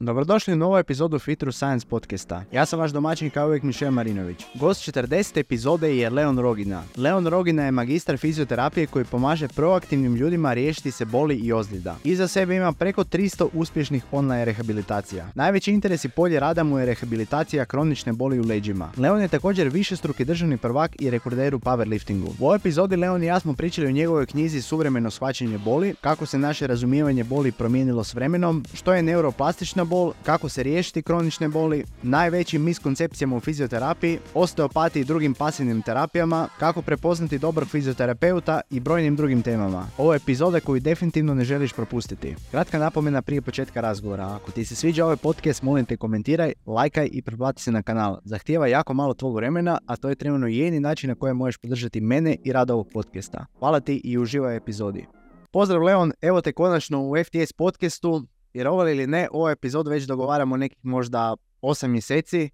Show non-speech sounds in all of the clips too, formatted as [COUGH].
Dobrodošli u novu epizodu Fitru Science podcasta. Ja sam vaš domaćin kao uvijek Mišel Marinović. Gost 40. epizode je Leon Rogina. Leon Rogina je magistar fizioterapije koji pomaže proaktivnim ljudima riješiti se boli i ozljeda. Iza sebe ima preko 300 uspješnih online rehabilitacija. Najveći interes i polje rada mu je rehabilitacija kronične boli u leđima. Leon je također višestruki državni prvak i rekorder u powerliftingu. U ovoj epizodi Leon i ja smo pričali o njegovoj knjizi Suvremeno shvaćanje boli, kako se naše razumijevanje boli promijenilo s vremenom, što je neuroplastična bol, kako se riješiti kronične boli, najvećim miskoncepcijama u fizioterapiji, osteopatiji i drugim pasivnim terapijama, kako prepoznati dobrog fizioterapeuta i brojnim drugim temama. Ovo je epizode koju definitivno ne želiš propustiti. Kratka napomena prije početka razgovora. Ako ti se sviđa ovaj podcast, molim te komentiraj, lajkaj i pretplati se na kanal. Zahtijeva jako malo tvog vremena, a to je trenutno jedini način na koji možeš podržati mene i rad ovog podcasta. Hvala ti i uživaj epizodi. Pozdrav Leon, evo te konačno u FTS podcastu jer ovo ili ne, ovo epizod već dogovaramo nekih možda 8 mjeseci.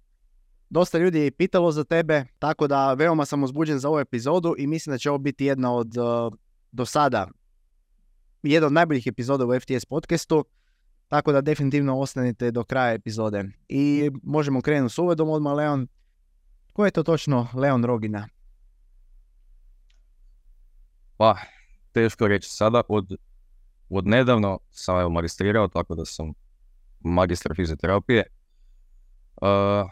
Dosta ljudi je pitalo za tebe, tako da veoma sam uzbuđen za ovu epizodu i mislim da će ovo biti jedna od uh, do sada jedna od najboljih epizoda u FTS podcastu. Tako da definitivno ostanite do kraja epizode. I možemo krenuti s uvedom odmah, Leon. Ko je to točno Leon Rogina? Pa, teško reći sada. Od od nedavno sam evo magistrirao, tako da sam magistar fizioterapije. Uh,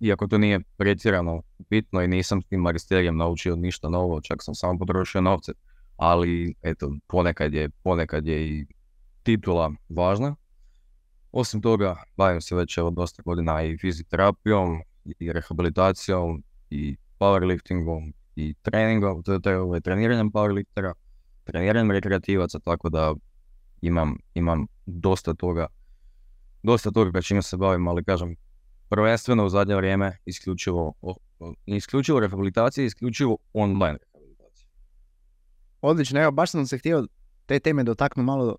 iako to nije pretjerano bitno i nisam s tim magisterijem naučio ništa novo, čak sam samo potrošio novce, ali eto, ponekad je, ponekad je i titula važna. Osim toga, bavim se već evo dosta godina i fizioterapijom, i rehabilitacijom, i powerliftingom, i treningom, to je treniranjem powerliftera, treniranjem rekreativaca, tako da imam, imam dosta toga, dosta toga čime se bavim, ali kažem, prvenstveno u zadnje vrijeme isključivo, isključivo rehabilitacije, isključivo online rehabilitacije. Odlično, evo baš sam se htio te teme dotaknu malo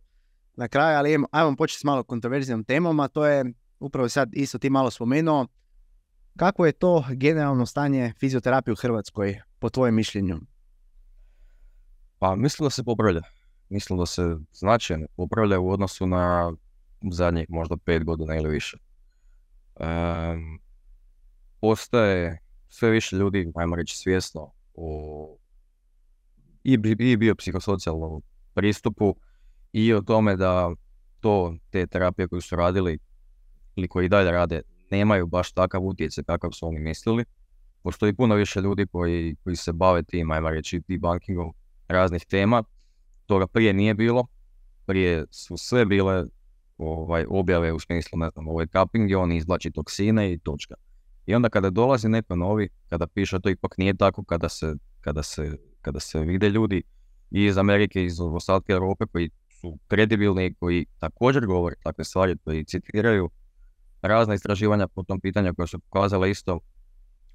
na kraju, ali ajmo početi s malo kontroverzijom temom, a to je upravo sad isto ti malo spomenuo. Kako je to generalno stanje fizioterapije u Hrvatskoj, po tvojem mišljenju? Pa mislim da se popravlja mislim da se značajno popravlja u odnosu na zadnjih možda pet godina ili više. Um, postaje sve više ljudi, ajmo reći, svjesno o i, i biopsihosocijalnom pristupu i o tome da to, te terapije koje su radili ili koji dalje rade, nemaju baš takav utjecaj kakav su oni mislili. Postoji puno više ljudi koji, koji se bave tim, ajmo reći, debunkingom raznih tema toga prije nije bilo. Prije su sve bile ovaj, objave u smislu, ne znam, ovaj cupping gdje on izvlači toksine i točka. I onda kada dolazi neko novi, kada piše to ipak nije tako, kada se, kada se, kada se vide ljudi iz Amerike, iz ostatka Europe koji su kredibilni, koji također govore takve stvari, koji citiraju razna istraživanja po tom pitanju koja su pokazala isto,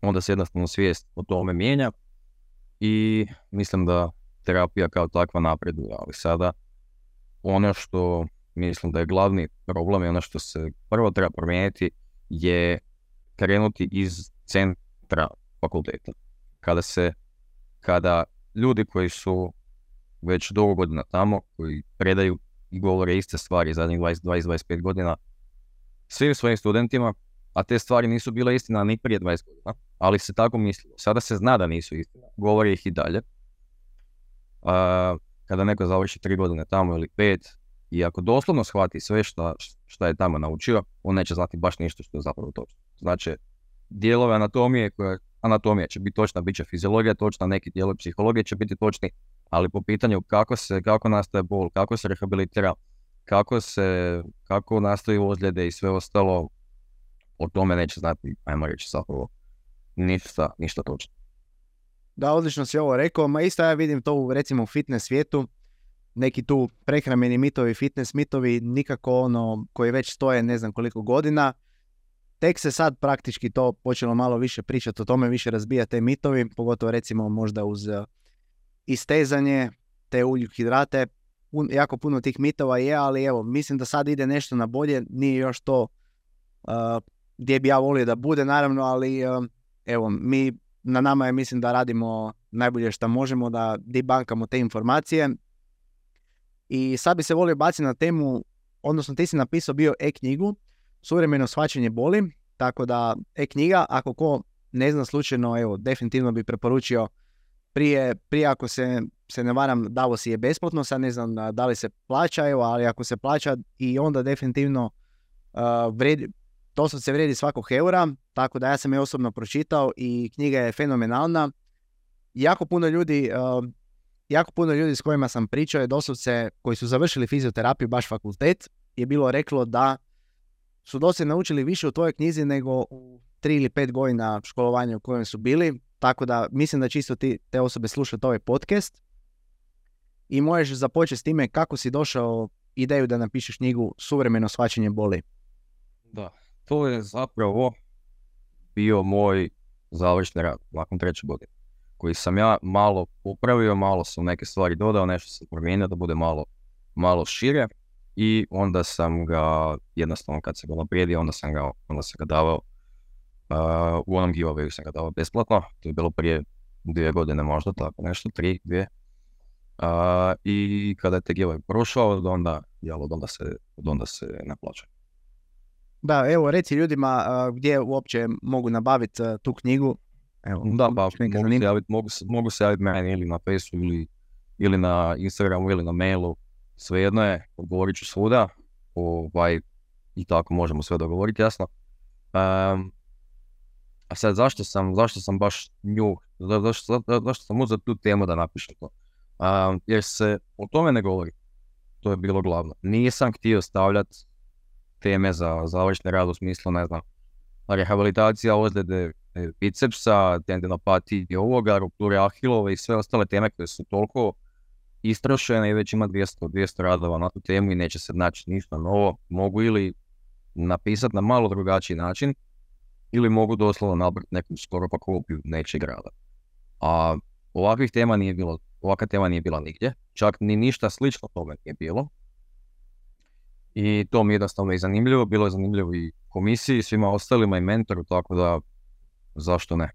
onda se jednostavno svijest o tome mijenja i mislim da terapija kao takva napreduje, ali sada ono što mislim da je glavni problem i ono što se prvo treba promijeniti je krenuti iz centra fakulteta. Kada se, kada ljudi koji su već dugo godina tamo, koji predaju i govore iste stvari zadnjih 20-25 godina svim svojim studentima, a te stvari nisu bile istina ni prije 20 godina, ali se tako mislilo. Sada se zna da nisu istina, govore ih i dalje, kada neko završi tri godine tamo ili pet i ako doslovno shvati sve što, što je tamo naučio, on neće znati baš ništa što je zapravo točno. Znači, dijelove anatomije koje anatomija će biti točna, bit će fiziologija točna, neki dijelovi psihologije će biti točni, ali po pitanju kako se, kako nastaje bol, kako se rehabilitira, kako se, kako nastaju ozljede i sve ostalo, o tome neće znati, ajmo reći zapravo, ništa, ništa točno. Da, odlično si ovo rekao, ma isto ja vidim to u, recimo u fitness svijetu, neki tu prehrambeni mitovi, fitness mitovi, nikako ono koji već stoje ne znam koliko godina. Tek se sad praktički to počelo malo više pričati o tome, više razbija te mitovi, pogotovo recimo možda uz uh, istezanje, te hidrate. jako puno tih mitova je, ali evo, mislim da sad ide nešto na bolje, nije još to uh, gdje bi ja volio da bude naravno, ali uh, evo, mi na nama je mislim da radimo najbolje što možemo, da debankamo te informacije. I sad bi se volio baciti na temu, odnosno ti si napisao bio e-knjigu suvremeno shvaćanje boli, tako da e-knjiga, ako ko ne zna slučajno, evo, definitivno bi preporučio prije, prije ako se, se ne varam, Davos je besplatno, sad ne znam da li se plaća, evo, ali ako se plaća i onda definitivno uh, vredi, to se vredi svakog eura, tako da ja sam je osobno pročitao i knjiga je fenomenalna. Jako puno ljudi, uh, jako puno ljudi s kojima sam pričao je doslovce koji su završili fizioterapiju, baš fakultet, je bilo reklo da su doslovce naučili više u tvojoj knjizi nego u tri ili pet godina školovanja u kojem su bili. Tako da mislim da čisto ti, te osobe slušati ovaj podcast. I možeš započeti s time kako si došao ideju da napišeš knjigu Suvremeno shvaćanje boli. Da, to je zapravo bio moj završni rad nakon treće godine. Koji sam ja malo popravio, malo sam neke stvari dodao, nešto sam promijenio da bude malo, malo šire. I onda sam ga, jednostavno kad se ga naprijedio, onda sam ga, onda sam ga davao u onom giveawayu sam ga dao besplatno, to je bilo prije dvije godine možda, tako nešto, tri, dvije. Uh, I kada je te giveaway prošao, od onda, jel, od onda se, od onda se naplaća. Da, evo, reci ljudima gdje uopće mogu nabaviti tu knjigu. Evo, da, pa mogu se, javiti, mogu, mogu se javiti meni ili na Facebooku ili, ili na Instagramu ili na mailu. Svejedno je, odgovorit ću svuda. Ovaj, I tako možemo sve dogovoriti, jasno. Um, a sad zašto sam, zašto sam baš nju, zašto, zašto sam uzeo tu temu da napišem to? jer se o tome ne govori. To je bilo glavno. Nisam htio stavljati teme za završni rad u smislu, ne znam, rehabilitacija ozljede e, bicepsa, tendinopatije ovoga, rupture ahilove i sve ostale teme koje su toliko istrošene i već ima 200, 200 radova na tu temu i neće se naći ništa novo. Mogu ili napisati na malo drugačiji način ili mogu doslovno nabrati neku skoro pa kopiju nečeg rada. A ovakvih tema nije bilo, ovakva tema nije bila nigdje, čak ni ništa slično tome nije bilo. I to mi je jednostavno i zanimljivo, bilo je zanimljivo i komisiji, svima ostalima i mentoru, tako da zašto ne.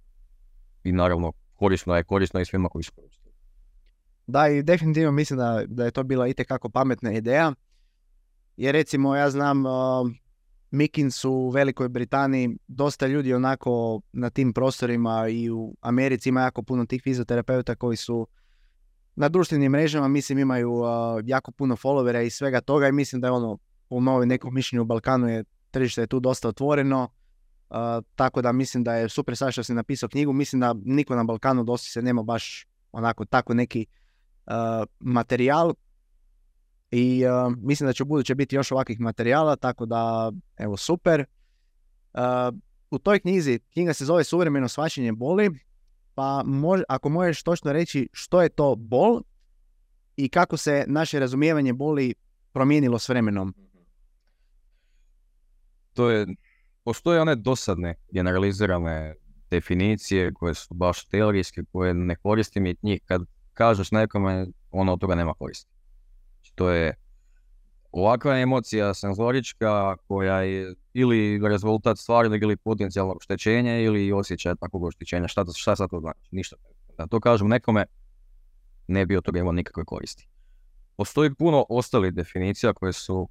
I naravno korisno je, korisno i svima koji su. Da, i definitivno mislim da, da je to bila itekako pametna ideja. Jer recimo ja znam Mikins u Velikoj Britaniji, dosta ljudi onako na tim prostorima i u Americi ima jako puno tih fizioterapeuta koji su na društvenim mrežama, mislim imaju jako puno followera i svega toga i mislim da je ono po novi nekom mišljenju u Balkanu je tržište je tu dosta otvoreno, tako da mislim da je super sad što si napisao knjigu, mislim da niko na Balkanu dosta se nema baš onako tako neki materijal i uh, mislim da će u buduće biti još ovakvih materijala, tako da, evo, super. Uh, u toj knjizi, knjiga se zove Suvremeno svačenje boli, pa mož, ako možeš točno reći što je to bol i kako se naše razumijevanje boli promijenilo s vremenom. To je, postoje one dosadne generalizirane definicije koje su baš teorijske, koje ne koristim i njih kad kažeš nekome, ono od toga nema koristi to je ovakva emocija senzorička koja je ili rezultat stvarnog ili potencijalnog oštećenja ili osjećaja takvog oštećenja. Šta, šta sad to znači? Ništa. Da to kažem nekome, ne bi od toga imao nikakve koristi. Postoji puno ostalih definicija koje su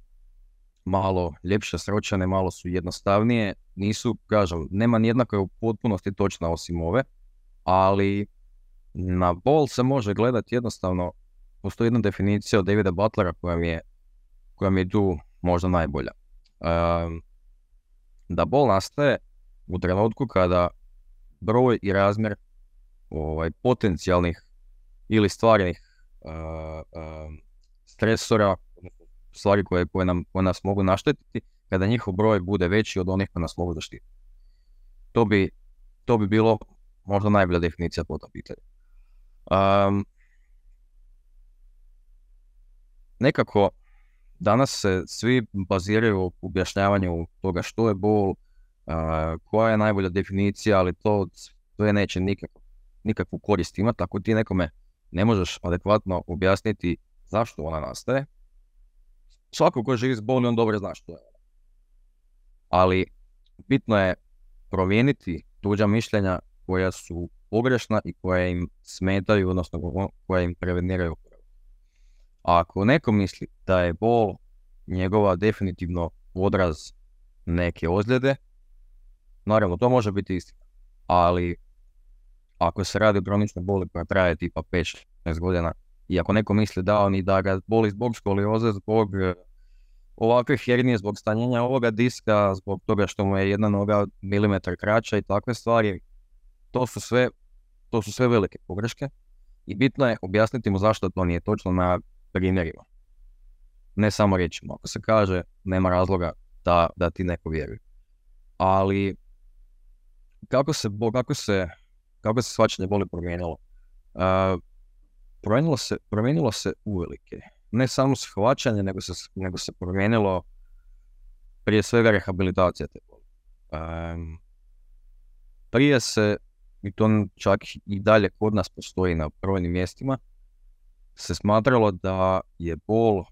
malo ljepše sročene, malo su jednostavnije. Nisu, kažem, nema nijedna koja je u potpunosti točna osim ove, ali na bol se može gledati jednostavno postoji jedna definicija od Davida Butlera koja mi je, koja mi je tu možda najbolja. da bol nastaje u trenutku kada broj i razmjer ovaj, potencijalnih ili stvarnih stresora, stvari koje, koje, nam, koje nas mogu naštetiti, kada njihov broj bude veći od onih koje nas mogu zaštititi. To bi, to bi bilo možda najbolja definicija po tom pitanju. Um, nekako danas se svi baziraju u objašnjavanju toga što je bol, koja je najbolja definicija, ali to, je neće nikakvu, nikakvu korist imati ako ti nekome ne možeš adekvatno objasniti zašto ona nastaje. Svako ko živi s boli, on dobro zna što je. Ali bitno je promijeniti tuđa mišljenja koja su pogrešna i koja im smetaju, odnosno koja im preveniraju ako neko misli da je bol njegova definitivno odraz neke ozljede. Naravno, to može biti istina. Ali ako se radi o kroničnoj boli koja traje tipa 5-6 godina i ako neko misli da oni da ga boli zbog skolioze, zbog ovakve hernije, zbog stanjenja ovoga diska, zbog toga što mu je jedna noga milimetar kraća i takve stvari, to su sve, to su sve velike pogreške i bitno je objasniti mu zašto to nije točno na primjerima. Ne samo riječima. Ako se kaže, nema razloga da, da ti neko vjeruje. Ali kako se, kako se, kako se svačanje boli promijenilo? Uh, promijenilo se, promijenilo se uvelike. Ne samo shvaćanje, nego se, nego se promijenilo prije svega rehabilitacija te boli. Um, prije se, i to čak i dalje kod nas postoji na brojnim mjestima, se smatralo da je bol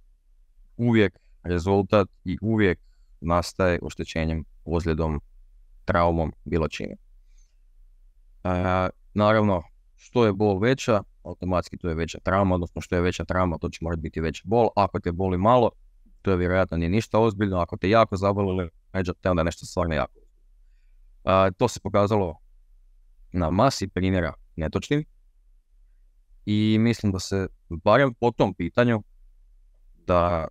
uvijek rezultat i uvijek nastaje oštećenjem, ozljedom, traumom, bilo čime. E, naravno, što je bol veća, automatski to je veća trauma, odnosno što je veća trauma, to će morati biti veća bol. Ako te boli malo, to je vjerojatno nije ništa ozbiljno. Ako te jako zabolili leđa, te onda je nešto stvarno jako e, to se pokazalo na masi primjera netočnim. I mislim da se, barem po tom pitanju, da,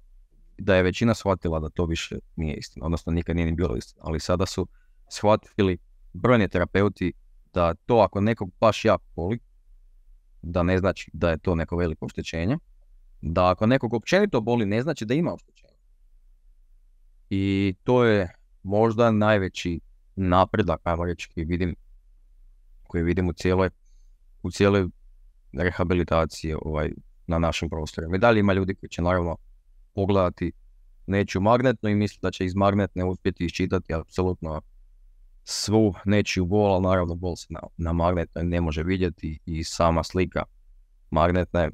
da je većina shvatila da to više nije istina, odnosno nikad nije ni bilo istina, ali sada su shvatili brojni terapeuti da to ako nekog baš jako boli, da ne znači da je to neko veliko oštećenje, da ako nekog općenito boli ne znači da ima oštećenje. I to je možda najveći napredak, ajmo reći, koji vidim, koji vidim u cijeloj, u cijeloj rehabilitaciji ovaj, na našem prostoru. I dalje ima ljudi koji će naravno pogledati neću magnetno i misli da će iz magnetne uspjeti iščitati apsolutno svu nečiju bol, ali naravno bol se na, na magnetnoj ne može vidjeti i sama slika magnetne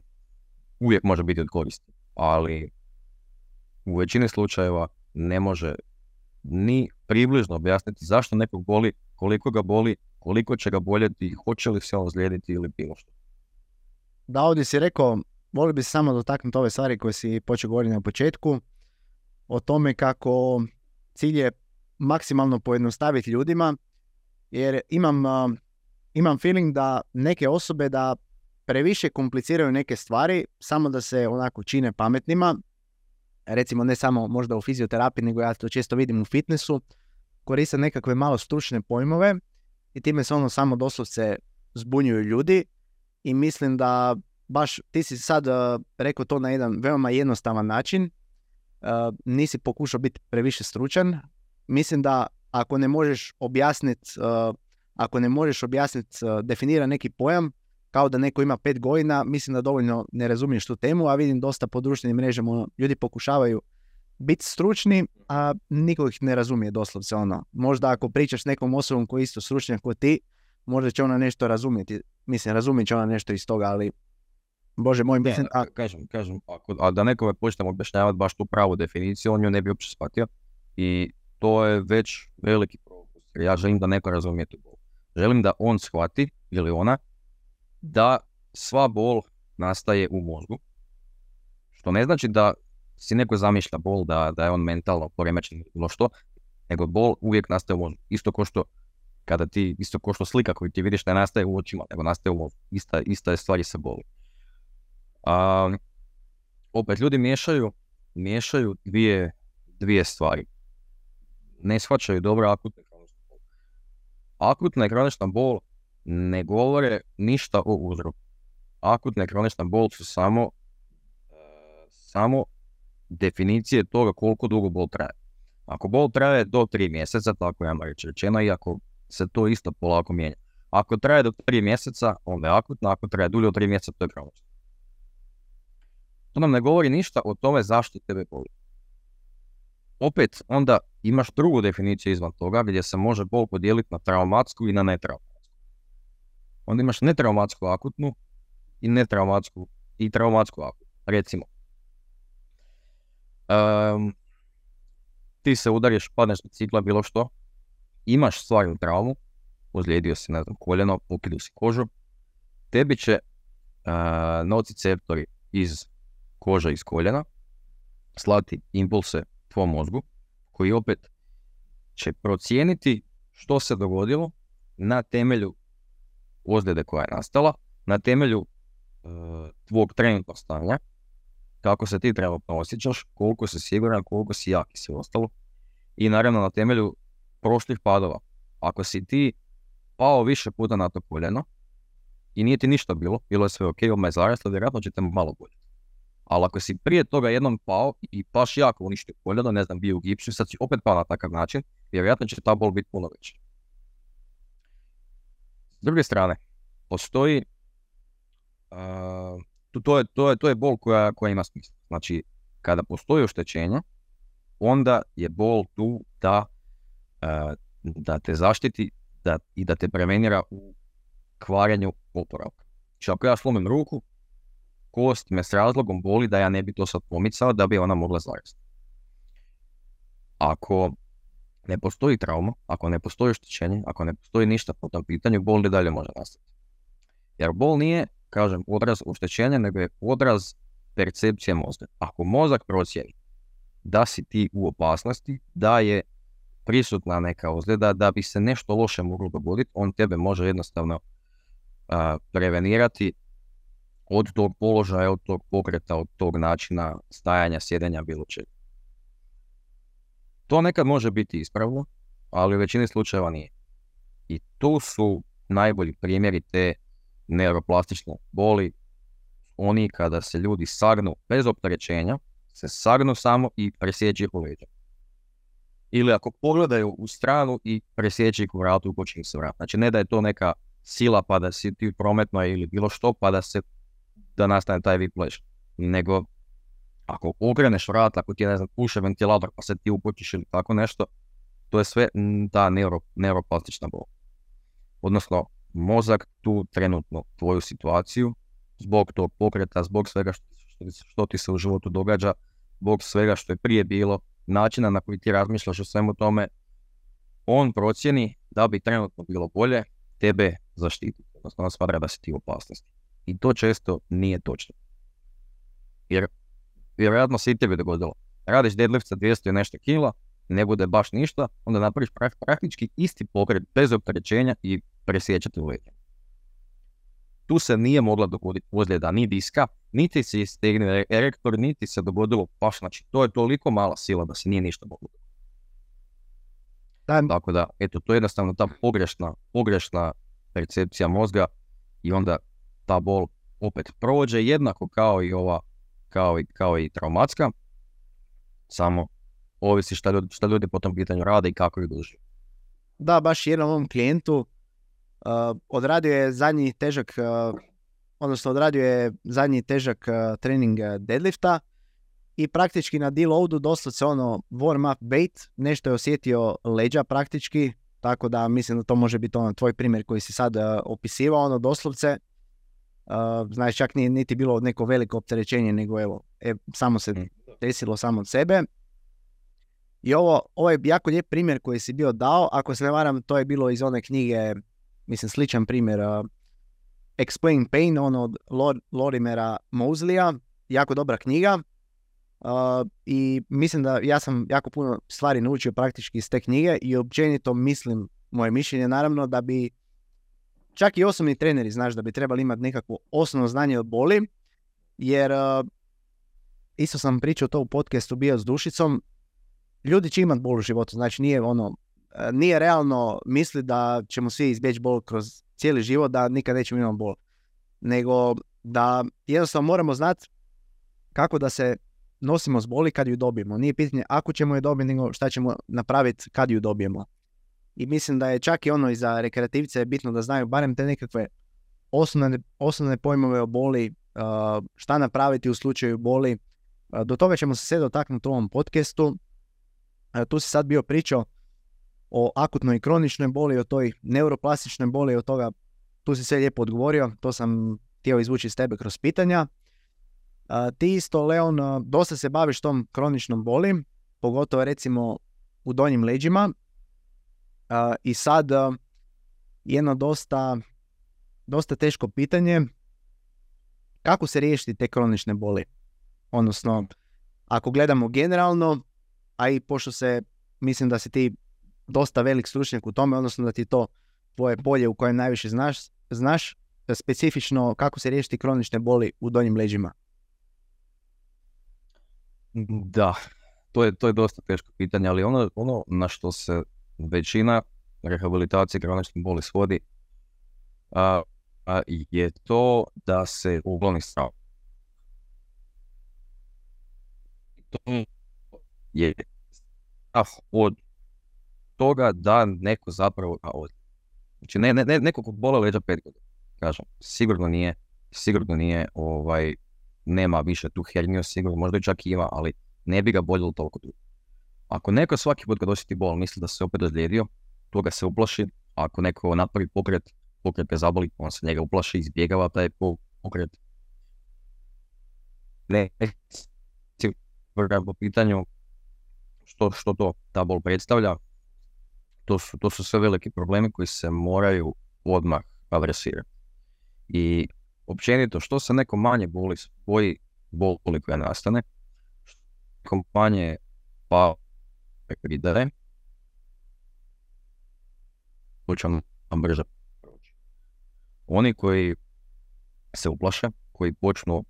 uvijek može biti od koristi, ali u većini slučajeva ne može ni približno objasniti zašto nekog boli, koliko ga boli, koliko će ga boljeti, hoće li se on zlijediti ili bilo što. Da, ovdje si rekao, volio bi se samo dotaknuti ove stvari koje si počeo govoriti na početku, o tome kako cilj je maksimalno pojednostaviti ljudima, jer imam, imam feeling da neke osobe da previše kompliciraju neke stvari, samo da se onako čine pametnima, recimo ne samo možda u fizioterapiji, nego ja to često vidim u fitnessu, koriste nekakve malo stručne pojmove i time se ono samo doslovce zbunjuju ljudi i mislim da baš ti si sad rekao to na jedan veoma jednostavan način, nisi pokušao biti previše stručan, mislim da ako ne možeš objasniti, uh, ako ne možeš objasniti, uh, definira neki pojam, kao da neko ima pet godina, mislim da dovoljno ne razumiješ tu temu, a vidim dosta po društvenim mrežama ono, ljudi pokušavaju biti stručni, a niko ih ne razumije doslovce ono. Možda ako pričaš s nekom osobom koji je isto stručnjak kao ti, možda će ona nešto razumjeti. Mislim, razumjet će ona nešto iz toga, ali Bože moj, mislim... A... Kažem, kažem, ako, a da nekome počnemo objašnjavati baš tu pravu definiciju, on ju ne bi uopće shvatio. I to je već veliki propust. Ja želim da neko razumije tu bol. Želim da on shvati, ili ona, da sva bol nastaje u mozgu. Što ne znači da si neko zamišlja bol, da, da je on mentalno poremećen bilo što, nego bol uvijek nastaje u mozgu. Isto ko što kada ti, isto ko što slika koju ti vidiš ne nastaje u očima, nego nastaje u mozgu. Ista, ista je stvari sa boli. A, opet, ljudi miješaju, miješaju dvije, dvije stvari ne shvaćaju dobro akutne kronične bol. Akutna kronična bol ne govore ništa o uzroku. Akutna kronična bol su samo, e, samo definicije toga koliko dugo bol traje. Ako bol traje do tri mjeseca, tako je reći rečeno, i ako se to isto polako mijenja. Ako traje do tri mjeseca, onda je akutna, ako traje dulje od tri mjeseca, to je kronična. To nam ne govori ništa o tome zašto tebe boli opet onda imaš drugu definiciju izvan toga gdje se može bol podijeliti na traumatsku i na netraumatsku. Onda imaš netraumatsku akutnu i netraumatsku i traumatsku akutnu. Recimo, um, ti se udariš, padneš na cikla, bilo što, imaš stvarnu traumu, ozlijedio si, ne znam, koljeno, ukidu si kožu, tebi će uh, nociceptori iz koža iz koljena slati impulse tvom mozgu, koji opet će procijeniti što se dogodilo na temelju ozljede koja je nastala, na temelju e, tvog trenutnog stanja, kako se ti trenutno osjećaš, koliko si siguran, koliko si jak i sve ostalo. I naravno na temelju prošlih padova. Ako si ti pao više puta na to koljeno i nije ti ništa bilo, bilo je sve ok, odmah je zaraslo, vjerojatno će te malo bolje. Ali ako si prije toga jednom pao i paš jako uništio koljeno, ne znam, bio u gipsu, sad si opet pao na takav način, vjerojatno će ta bol biti puno veća. S druge strane, postoji, uh, to, je, to, je, to je bol koja, koja ima smisla. Znači, kada postoji oštećenje, onda je bol tu da, uh, da te zaštiti da, i da te prevenira u kvarenju oporavka. Znači, ako ja slomim ruku, kost me s razlogom boli da ja ne bi to sad pomicao da bi ona mogla zarasti. Ako ne postoji trauma, ako ne postoji oštećenje, ako ne postoji ništa po tom pitanju, bol i dalje može nastati. Jer bol nije, kažem, odraz oštećenja, nego je odraz percepcije mozga. Ako mozak procijeni da si ti u opasnosti, da je prisutna neka ozljeda, da bi se nešto loše moglo dogoditi, on tebe može jednostavno prevenirati od tog položaja, od tog pokreta, od tog načina stajanja, sjedenja, bilo čega. To nekad može biti ispravno, ali u većini slučajeva nije. I tu su najbolji primjeri te neuroplastične boli, oni kada se ljudi sagnu bez opterećenja, se sagnu samo i presjeći ih u leđa. Ili ako pogledaju u stranu i presjeći ih u vratu, počinje se vrat. Znači ne da je to neka sila pa da si ti prometno ili bilo što pa da se da nastane taj whiplash. Nego ako okreneš vrat, ako ti je, ne znam, puše ventilator pa se ti upočiš ili tako nešto, to je sve ta neuro, neuroplastična bol. Odnosno, mozak tu trenutno tvoju situaciju, zbog tog pokreta, zbog svega što, što ti se u životu događa, zbog svega što je prije bilo, načina na koji ti razmišljaš o svemu tome, on procjeni da bi trenutno bilo bolje tebe zaštititi. Odnosno, on smatra da si ti u opasnosti. I to često nije točno. Jer vjerojatno se i tebi dogodilo. Radiš deadlift sa 200 i nešto kila, ne bude baš ništa, onda napraviš praktički isti pokret bez opterećenja i presjećate u leđa. Tu se nije mogla dogoditi ozljeda ni diska, niti se istegne erektor, niti se dogodilo baš, znači to je toliko mala sila da se nije ništa moglo Tako da, eto, to je jednostavno ta pogrešna, pogrešna percepcija mozga i onda ta bol opet prođe jednako kao i ova kao i, kao i traumatska, samo ovisi šta ljudi, šta ljudi po tom pitanju rade i kako ju duži. Da, baš jednom ovom klijentu uh, odradio je zadnji težak, uh, odnosno odradio je zadnji težak uh, trening deadlifta i praktički na deloadu doslovce ono warm up bait, nešto je osjetio leđa praktički, tako da mislim da to može biti ono tvoj primjer koji si sad opisivao, ono doslovce znači čak nije niti bilo neko veliko opterećenje, nego evo, e, samo se mm. desilo samo od sebe. I ovo, ovo je jako lijep primjer koji si bio dao, ako se ne varam, to je bilo iz one knjige, mislim sličan primjer, uh, Explain Pain, ono od Lorimera Mosleya, jako dobra knjiga. I mislim da ja sam jako puno stvari naučio praktički iz te knjige i općenito mislim, moje mišljenje naravno, da bi čak i osobni treneri, znaš, da bi trebali imati nekakvo osnovno znanje o boli, jer uh, isto sam pričao to u podcastu bio s dušicom, ljudi će imati bol u životu, znači nije ono, uh, nije realno misli da ćemo svi izbjeći bol kroz cijeli život, da nikad nećemo imati bol, nego da jednostavno moramo znati kako da se nosimo s boli kad ju dobijemo. Nije pitanje ako ćemo je dobiti, nego šta ćemo napraviti kad ju dobijemo. I mislim da je čak i ono i za rekreativce bitno da znaju barem te nekakve osnovne, osnovne pojmove o boli, šta napraviti u slučaju boli. Do toga ćemo se sve dotaknuti u ovom podcastu. Tu si sad bio pričao o akutnoj i kroničnoj boli, o toj neuroplastičnoj boli, od toga tu si sve lijepo odgovorio, to sam htio izvući iz tebe kroz pitanja. Ti isto, Leon, dosta se baviš tom kroničnom boli, pogotovo recimo u donjim leđima. I sad jedno dosta, dosta teško pitanje, kako se riješiti te kronične boli? Odnosno, ako gledamo generalno, a i pošto se, mislim da si ti dosta velik stručnjak u tome, odnosno da ti to tvoje polje u kojem najviše znaš, znaš specifično kako se riješiti kronične boli u donjim leđima. Da, to je, to je dosta teško pitanje, ali ono, ono na što se većina rehabilitacije kroničnih boli svodi a, a, je to da se ukloni strah. To je strah od toga da neko zapravo a od. Znači ne, ne, ne, neko ko bole leđa pet godina, kažem, sigurno nije, sigurno nije, ovaj, nema više tu herniju, sigurno, možda i čak ima, ali ne bi ga boljelo toliko dugo. Ako neko svaki put kad osjeti bol misli da se opet ozlijedio, toga se uplaši. Ako neko napravi pokret, pokret ga zaboli, on se njega uplaši, izbjegava taj pokret. Ne, po pitanju što, što to ta bol predstavlja, to su, to su sve veliki problemi koji se moraju odmah adresirati. I općenito, što se neko manje boli, boji boli koja nastane, što manje pa videre, to će vam brže. Oni koji se uplaše, koji počnu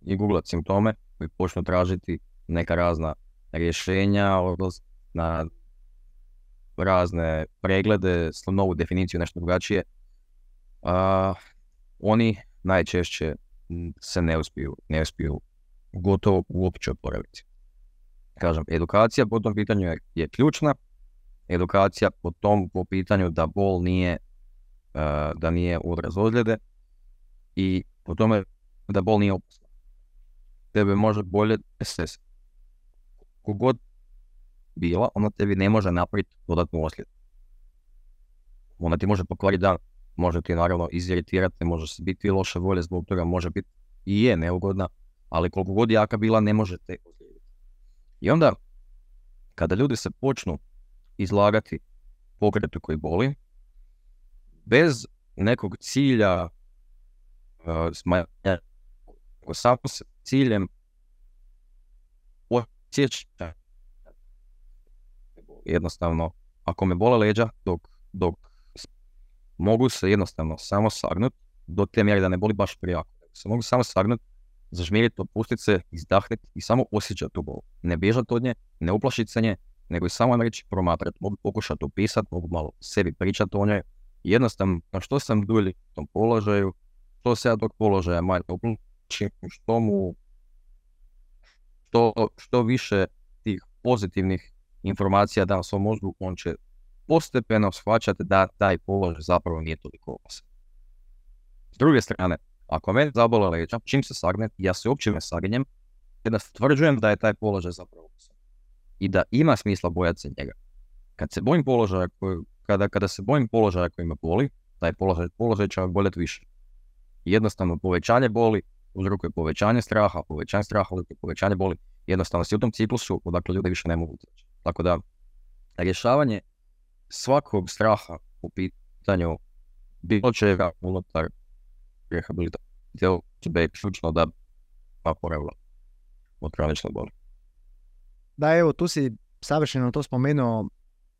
i googlat simptome, koji počnu tražiti neka razna rješenja, na razne preglede, novu definiciju, nešto drugačije, oni najčešće se ne uspiju, ne uspiju gotovo uopće oporaviti. Kažem, edukacija po tom pitanju je, je ključna, edukacija po tom po pitanju da bol nije, da nije odraz ozljede i po tome da bol nije opasna. Tebe može bolje SS. Kogod bila, ona tebi ne može napraviti dodatnu oslijedu. Ona ti može pokvariti dan, može ti naravno iziritirati, može se biti loše volje zbog toga, može biti i je neugodna, ali koliko god jaka bila ne može te. I onda, kada ljudi se počnu izlagati pokretu koji boli, bez nekog cilja uh, smanjenja, samo s ciljem osjećanja jednostavno, ako me bole leđa, dok, dok mogu se jednostavno samo sagnut, do te mjere da ne boli baš prijako. Se mogu samo sagnut, zažmiriti, opustiti se, izdahniti i samo osjećati tu bol. Ne bježati od nje, ne uplašiti se nje, nego i samo reći promatrati. Mogu pokušati opisati, mogu malo sebi pričati o njoj. Jednostavno, što sam dulji u tom položaju, što se ja tog položaja manje uplašim, što mu, što, više tih pozitivnih informacija da svom mozgu, on će postepeno shvaćati da taj položaj zapravo nije toliko opasan. S druge strane, ako mene zabole leđa, čim se sagne, ja se uopće ne sagnjem, da stvrđujem da je taj položaj zapravo. I da ima smisla bojati se njega. Kad se bojim položaja koji, kada, kada se bojim položaja koji me boli, taj položaj, položaj će boljeti više. Jednostavno povećanje boli uzrokuje povećanje straha, povećanje straha uzrokuje povećanje boli. Jednostavno si u tom ciklusu odakle ljudi više ne mogu utjeći. Tako da, rješavanje svakog straha u pitanju bilo čega unutar rehabilitacije je ključno da pa poravila od kronične boli. Da, evo, tu si savršeno to spomenuo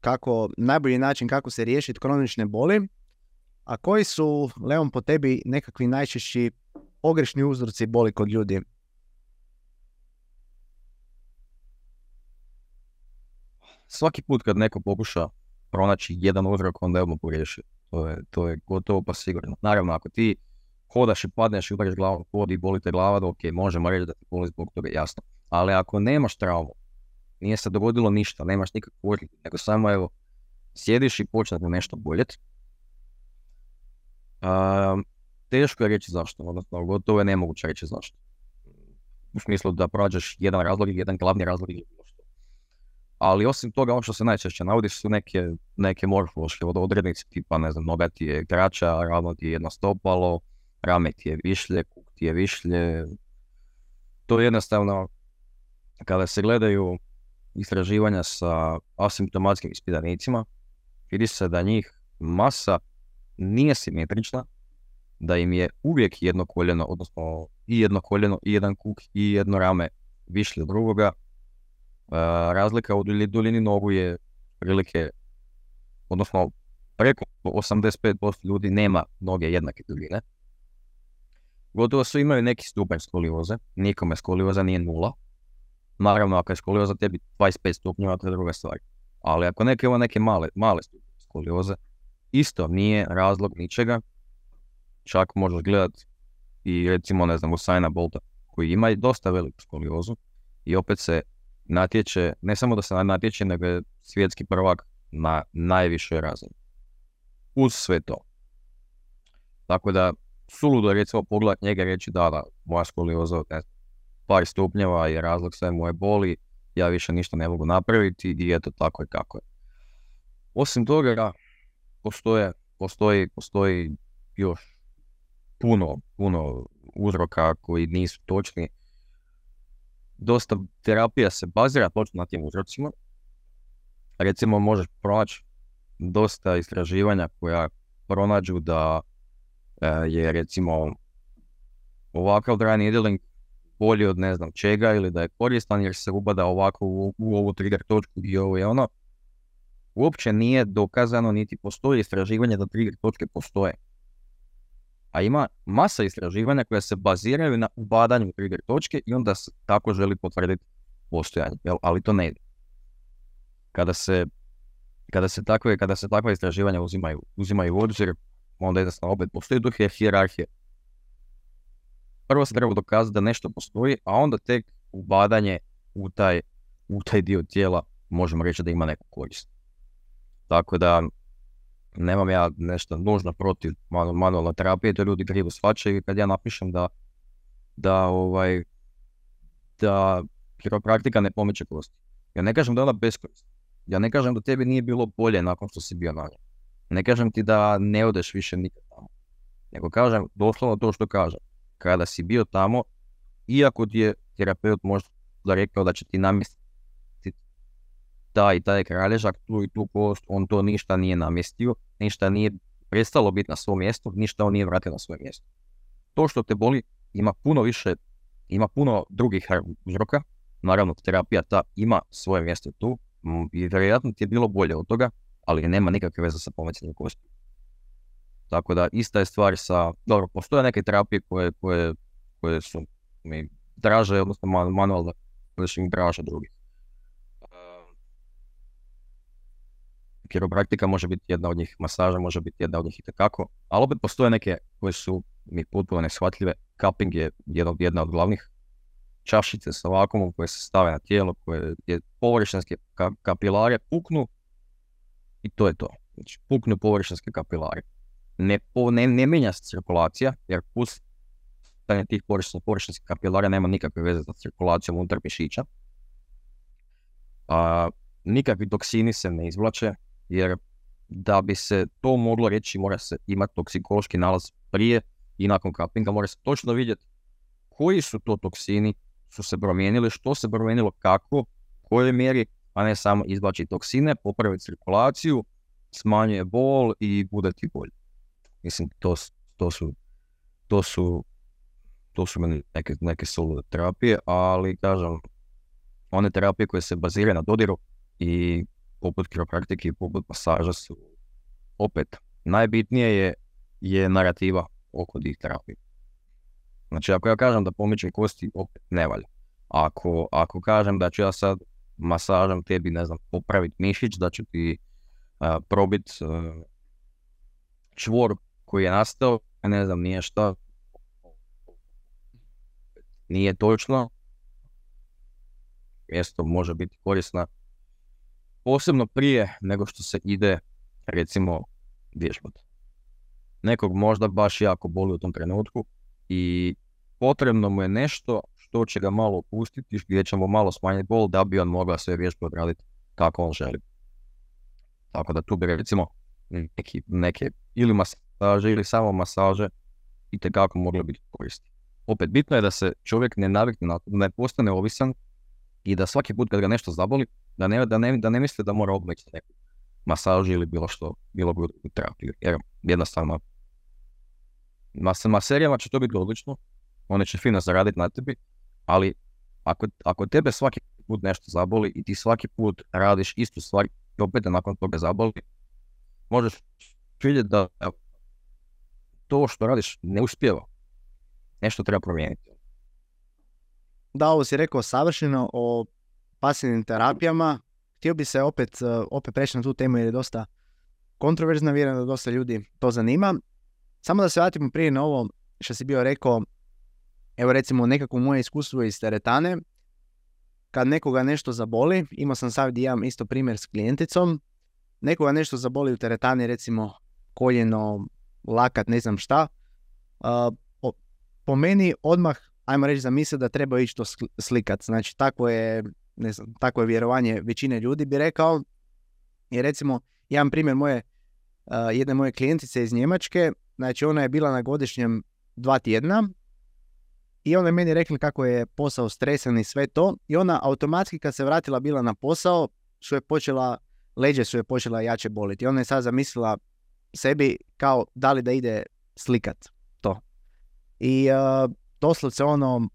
kako, najbolji način kako se riješiti kronične boli. A koji su, Leon, po tebi nekakvi najčešći pogrešni uzroci boli kod ljudi? svaki put kad neko pokuša pronaći jedan uzrok, onda je odmah pogriješi. To je, to je gotovo pa sigurno. Naravno, ako ti hodaš i padneš i udariš glavom pod i boli te glava, ok, možemo reći da ti boli zbog toga, jasno. Ali ako nemaš traumu, nije se dogodilo ništa, nemaš nikakvu odliku, nego samo evo, sjediš i počne nešto boljet, uh, teško je reći zašto, odnosno gotovo je nemoguće reći zašto. U smislu da prođeš jedan razlog, jedan glavni razlog ili ali osim toga, ono što se najčešće navodi su neke, neke morfološke odrednice, tipa, ne znam, noga ti je kraća, ravno ti je jedno stopalo, rame ti je višlje, kuk ti je višlje. To je jednostavno, kada se gledaju istraživanja sa asimptomatskim ispitanicima, vidi se da njih masa nije simetrična, da im je uvijek jedno koljeno, odnosno i jedno koljeno, i jedan kuk, i jedno rame višlje drugoga, razlika u duljini nogu je prilike odnosno preko 85% ljudi nema noge jednake duljine. Gotovo su imaju neki stupanj skolioze, nikome skolioza nije nula. Naravno, ako je skolioza tebi 25 stupnjeva, to je druga stvar. Ali ako neke ima neke male, male skolioze, isto nije razlog ničega. Čak možeš gledat i recimo, ne znam, Usaina Bolta, koji ima dosta veliku skoliozu i opet se natječe, ne samo da se natječe, nego je svjetski prvak na najvišoj razini. Uz sve to. Tako da, suludo je recimo pogledat njega i reći da, da, moja skolioza ne, par stupnjeva je razlog sve moje boli, ja više ništa ne mogu napraviti i eto tako i kako je. Osim toga, postoje, postoji, postoji još puno, puno uzroka koji nisu točni. Dosta terapija se bazira točno na tim uzrocima. Recimo možeš pronaći dosta istraživanja koja pronađu da je recimo ovakav dry needling bolji od ne znam čega ili da je koristan jer se ubada ovako u, u ovu trigger točku i ovo je ono. Uopće nije dokazano niti postoji istraživanje da trigger točke postoje. A ima masa istraživanja koja se baziraju na ubadanju trigger točke i onda se tako želi potvrditi postojanje, jel? ali to ne ide. Kada se, kada se takve, kada se takva istraživanja uzimaju, uzimaju u obzir, onda jednostavno opet postoji duh hijerarhije. Prvo se treba dokazati da nešto postoji, a onda tek ubadanje u taj, u taj dio tijela možemo reći da ima neku korist. Tako da nemam ja nešto nužno protiv manualne terapije, to ljudi krivo shvaćaju kad ja napišem da, da, ovaj, da kiropraktika ne pomeće kosti. Ja ne kažem da je ona beskorisna. Ja ne kažem da tebi nije bilo bolje nakon što si bio na njoj. Ne kažem ti da ne odeš više nikad tamo. Nego kažem doslovno to što kažem. Kada si bio tamo, iako ti je terapeut možda rekao da će ti namjestiti taj i taj kralježak, tu i tu kost, on to ništa nije namjestio, ništa nije prestalo biti na svom mjestu, ništa on nije vratio na svoje mjesto. To što te boli ima puno više, ima puno drugih uzroka, naravno terapija ta ima svoje mjesto tu i vjerojatno ti je bilo bolje od toga, ali nema nikakve veze sa pomećanjem kosti. Tako da ista je stvar sa, dobro, postoje neke terapije koje, koje, koje su mi draže, odnosno manualne, koje su mi draže drugih. kiropraktika može biti jedna od njih, masaža može biti jedna od njih i tako, ali opet postoje neke koje su mi potpuno neshvatljive. Cupping je jedna, jedna od glavnih čašice sa vakumom koje se stave na tijelo, koje je površinske kapilare puknu i to je to. Znači, puknu površinske kapilare. Ne, ne, ne mijenja se cirkulacija, jer pustanje tih površinskih kapilara nema nikakve veze sa cirkulacijom unutar mišića. A, nikakvi toksini se ne izvlače, jer da bi se to moglo reći mora se imati toksikološki nalaz prije i nakon kapinga, mora se točno vidjeti koji su to toksini su se promijenili, što se promijenilo, kako, kojoj mjeri, a ne samo izbači toksine, popravi cirkulaciju, smanjuje bol i bude ti bolje. Mislim, to, to su to su to su neke, neke solo terapije, ali kažem, one terapije koje se baziraju na dodiru i poput kiropraktike i poput masaža su opet najbitnije je, je narativa oko tih terapija. Znači ako ja kažem da pomičem kosti, opet ne valja. Ako, ako kažem da ću ja sad masažom tebi, ne znam, popraviti mišić, da ću ti uh, probit čvor koji je nastao, ne znam, nije šta, nije točno, mjesto može biti korisna, posebno prije nego što se ide recimo vježbati. Nekog možda baš jako boli u tom trenutku i potrebno mu je nešto što će ga malo opustiti, gdje ćemo malo smanjiti bol da bi on mogao sve vježbe odraditi kako on želi. Tako da tu bi recimo neki, neke ili masaže ili samo masaže i tekako mogle biti koristi. Opet bitno je da se čovjek ne navikne, ne postane ovisan i da svaki put kad ga nešto zaboli, da ne, da ne, da ne misli da mora obmeći neku masažu ili bilo što, bilo drugu terapiju. Jer jednostavno, mas, maserijama će to biti odlično, one će fino zaraditi na tebi, ali ako, ako tebe svaki put nešto zaboli i ti svaki put radiš istu stvar i opet nakon toga zaboli, možeš vidjeti da to što radiš ne uspjeva. Nešto treba promijeniti. Da, ovo si rekao savršeno o pasivnim terapijama. Htio bi se opet, e, opet preći na tu temu jer je dosta kontroverzna, vjerujem da dosta ljudi to zanima. Samo da se vratimo prije na ovo što si bio rekao, evo recimo nekako moje iskustvo iz teretane, kad nekoga nešto zaboli, imao sam sad imam isto primjer s klijenticom, nekoga nešto zaboli u teretani, recimo koljeno, lakat, ne znam šta, po meni odmah, ajmo reći, zamisli da treba ići to slikat. Znači, tako je, ne znam, tako je vjerovanje većine ljudi bi rekao. I recimo, jedan primjer moje, jedne moje klijentice iz Njemačke, znači ona je bila na godišnjem dva tjedna i ona je meni rekla kako je posao stresan i sve to i ona automatski kad se vratila bila na posao su je počela, leđe su je počela jače boliti. I ona je sad zamislila sebi kao da li da ide slikat to. I uh, doslovce ono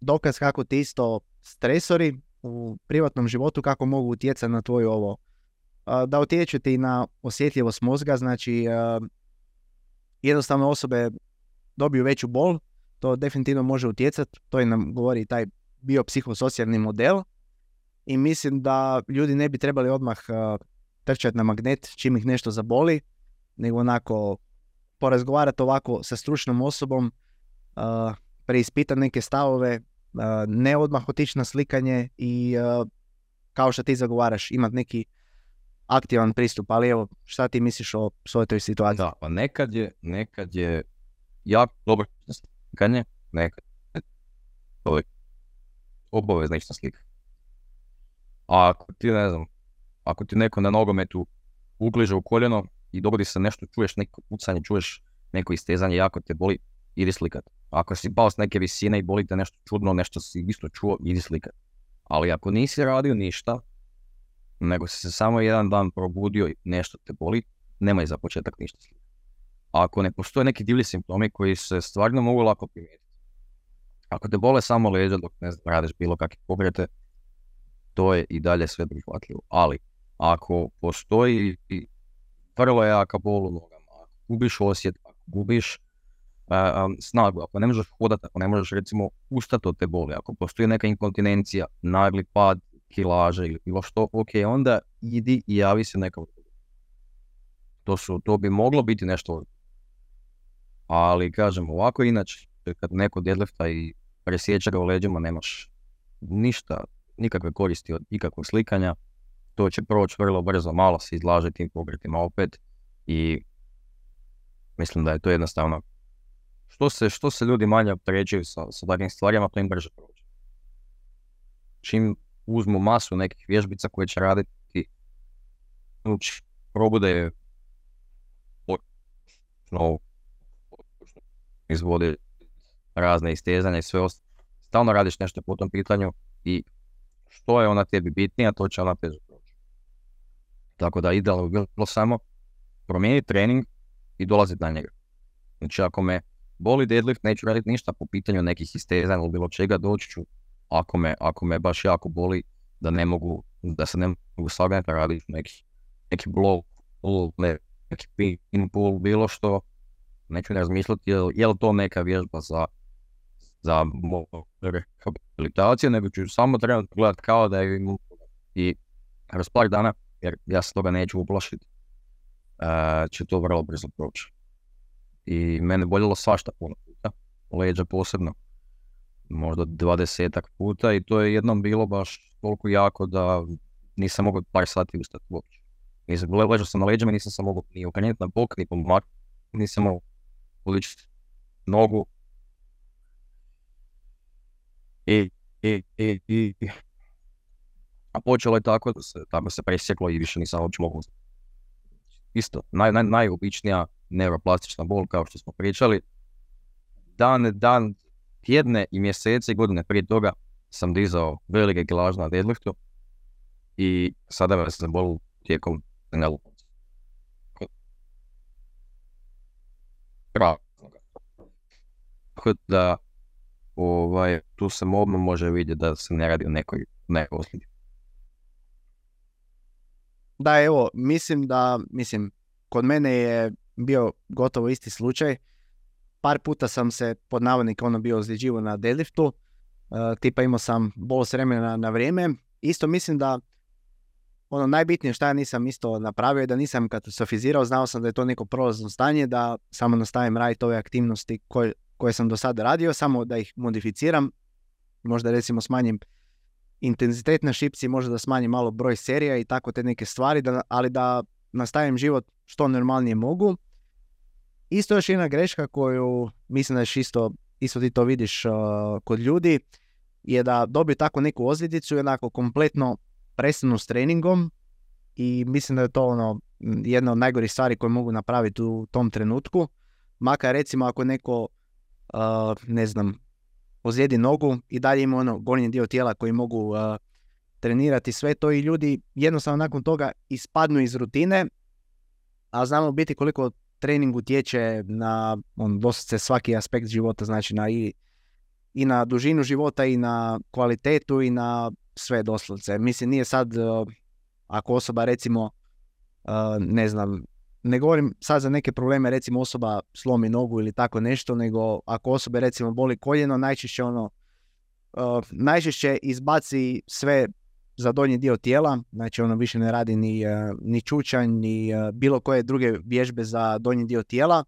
dokaz kako ti isto stresori u privatnom životu kako mogu utjecati na tvoju ovo da utječu ti na osjetljivost mozga, znači jednostavno osobe dobiju veću bol, to definitivno može utjecati, to je nam govori taj biopsihosocijalni model i mislim da ljudi ne bi trebali odmah trčati na magnet čim ih nešto zaboli, nego onako porazgovarati ovako sa stručnom osobom, uh, preispitati neke stavove, ne odmah otići na slikanje i kao što ti zagovaraš, imati neki aktivan pristup, ali evo, šta ti misliš o svoj toj situaciji? Da, pa nekad je, nekad je jako dobro slikanje, nekad je obavezno slika. A ako ti, ne znam, ako ti neko na nogometu ugliže u koljeno i dogodi se nešto, čuješ neko pucanje, čuješ neko istezanje, jako te boli, idi slikat. Ako si pao s neke visine i boli te nešto čudno, nešto si isto čuo, idi slikat. Ali ako nisi radio ništa, nego si se samo jedan dan probudio i nešto te boli, nemaj za početak ništa slikati. Ako ne postoje neki divlji simptomi koji se stvarno mogu lako primijetiti, ako te bole samo leđa dok ne znam, radiš bilo kakve pokrete, to je i dalje sve prihvatljivo. Ali, ako postoji vrlo jaka bol u nogama, ako gubiš osjet, ako gubiš snagu, ako ne možeš hodati, ako ne možeš recimo ustati od te boli, ako postoji neka inkontinencija, nagli pad kilaže ili bilo što, ok, onda idi i javi se nekom to, su, to bi moglo biti nešto ali kažem ovako inače kad neko deadlifta i presjeća ga u leđima nemaš ništa, nikakve koristi od ikakvog slikanja to će proći vrlo brzo, malo se izlaže tim pokretima opet i mislim da je to jednostavno što se, što se ljudi manje opterećuju sa, sa takvim stvarima, to im brže prođe. Čim uzmu masu nekih vježbica koje će raditi, probude no, izvodi razne istezanja i sve ostalo. Stalno radiš nešto po tom pitanju i što je ona tebi bitnija, to će ona teže proći. Tako da idealno bi bilo samo promijeniti trening i dolaziti na njega. Znači ako me boli deadlift, neću raditi ništa po pitanju nekih istezanja ili bilo čega, doći ću ako me, ako me baš jako boli, da ne mogu, da se ne mogu sagnuti, raditi neki, neki blow, ne, neki pin pull, bilo što, neću ne razmišljati je, je li to neka vježba za, za rehabilitaciju, nego ću samo trebati gledati kao da je i kroz par dana, jer ja se toga neću uplašiti, uh, će to vrlo brzo proći. I mene boljelo svašta puno puta, leđa posebno možda dvadesetak puta i to je jednom bilo baš toliko jako da nisam mogao par sati ustati uopće. Nisam, ležao sam na leđima, nisam se mogao ni okrenuti na bok, ni pomak, nisam mogao uličiti nogu. I, i, i, i, a počelo je tako da se, tako se presjeklo i više nisam uopće mogao Isto, naj, naj, najobičnija neuroplastična bol kao što smo pričali. Dan, dan tjedne i mjesece i godine prije toga sam dizao velike kilaže na deadliftu i sada me se bolu tijekom Tako da ovaj, tu se odmah može vidjeti da se ne radi o nekoj, nekoj Da, evo, mislim da, mislim, kod mene je bio gotovo isti slučaj. Par puta sam se pod navodnik ono bio ozljeđivo na deadliftu, uh, tipa imao sam bol s vremena na vrijeme. Isto mislim da ono najbitnije što ja nisam isto napravio je da nisam katastrofizirao, znao sam da je to neko prolazno stanje, da samo nastavim raditi ove aktivnosti koje, koje sam do sada radio, samo da ih modificiram, možda recimo smanjim intenzitet na šipci, možda da smanjim malo broj serija i tako te neke stvari, da, ali da nastavim život što normalnije mogu. Isto još jedna greška koju mislim da je isto, isto ti to vidiš uh, kod ljudi, je da dobiju tako neku ozljedicu i onako kompletno prestanu s treningom i mislim da je to ono jedna od najgorih stvari koje mogu napraviti u tom trenutku. Makar recimo ako neko, uh, ne znam, ozlijedi nogu i dalje ima ono gornji dio tijela koji mogu uh, trenirati sve to i ljudi jednostavno nakon toga ispadnu iz rutine, a znamo biti koliko trening utječe na on, doslovce svaki aspekt života, znači na i, i na dužinu života i na kvalitetu i na sve doslovce. Mislim, nije sad, uh, ako osoba recimo, uh, ne znam, ne govorim sad za neke probleme, recimo osoba slomi nogu ili tako nešto, nego ako osobe recimo boli koljeno, najčešće ono, uh, najčešće izbaci sve za donji dio tijela, znači ono više ne radi ni, ni čučanj, ni bilo koje druge vježbe za donji dio tijela,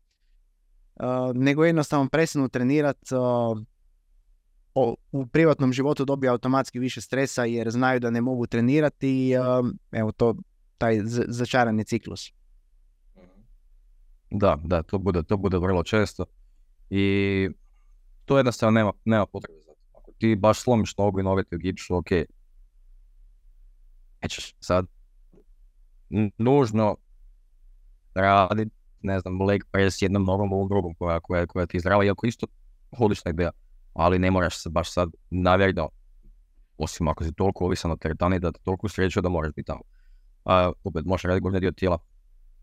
nego jednostavno prestanu trenirati u privatnom životu dobije automatski više stresa jer znaju da ne mogu trenirati i um, evo to, taj začarani ciklus. Da, da, to bude, to bude vrlo često i to jednostavno nema, nema potrebe za to. Ako ti baš slomiš nogu i noge ti gipsu, ok, nećeš sad nužno raditi, ne znam, leg press jednom nogom u drugom koja, koja, koja ti je zdrava, iako isto odlična ideja ali ne moraš se baš sad navjeriti osim ako si toliko ovisan o teretani da te toliko sreću da moraš biti tamo. A, opet možeš raditi gornji dio tijela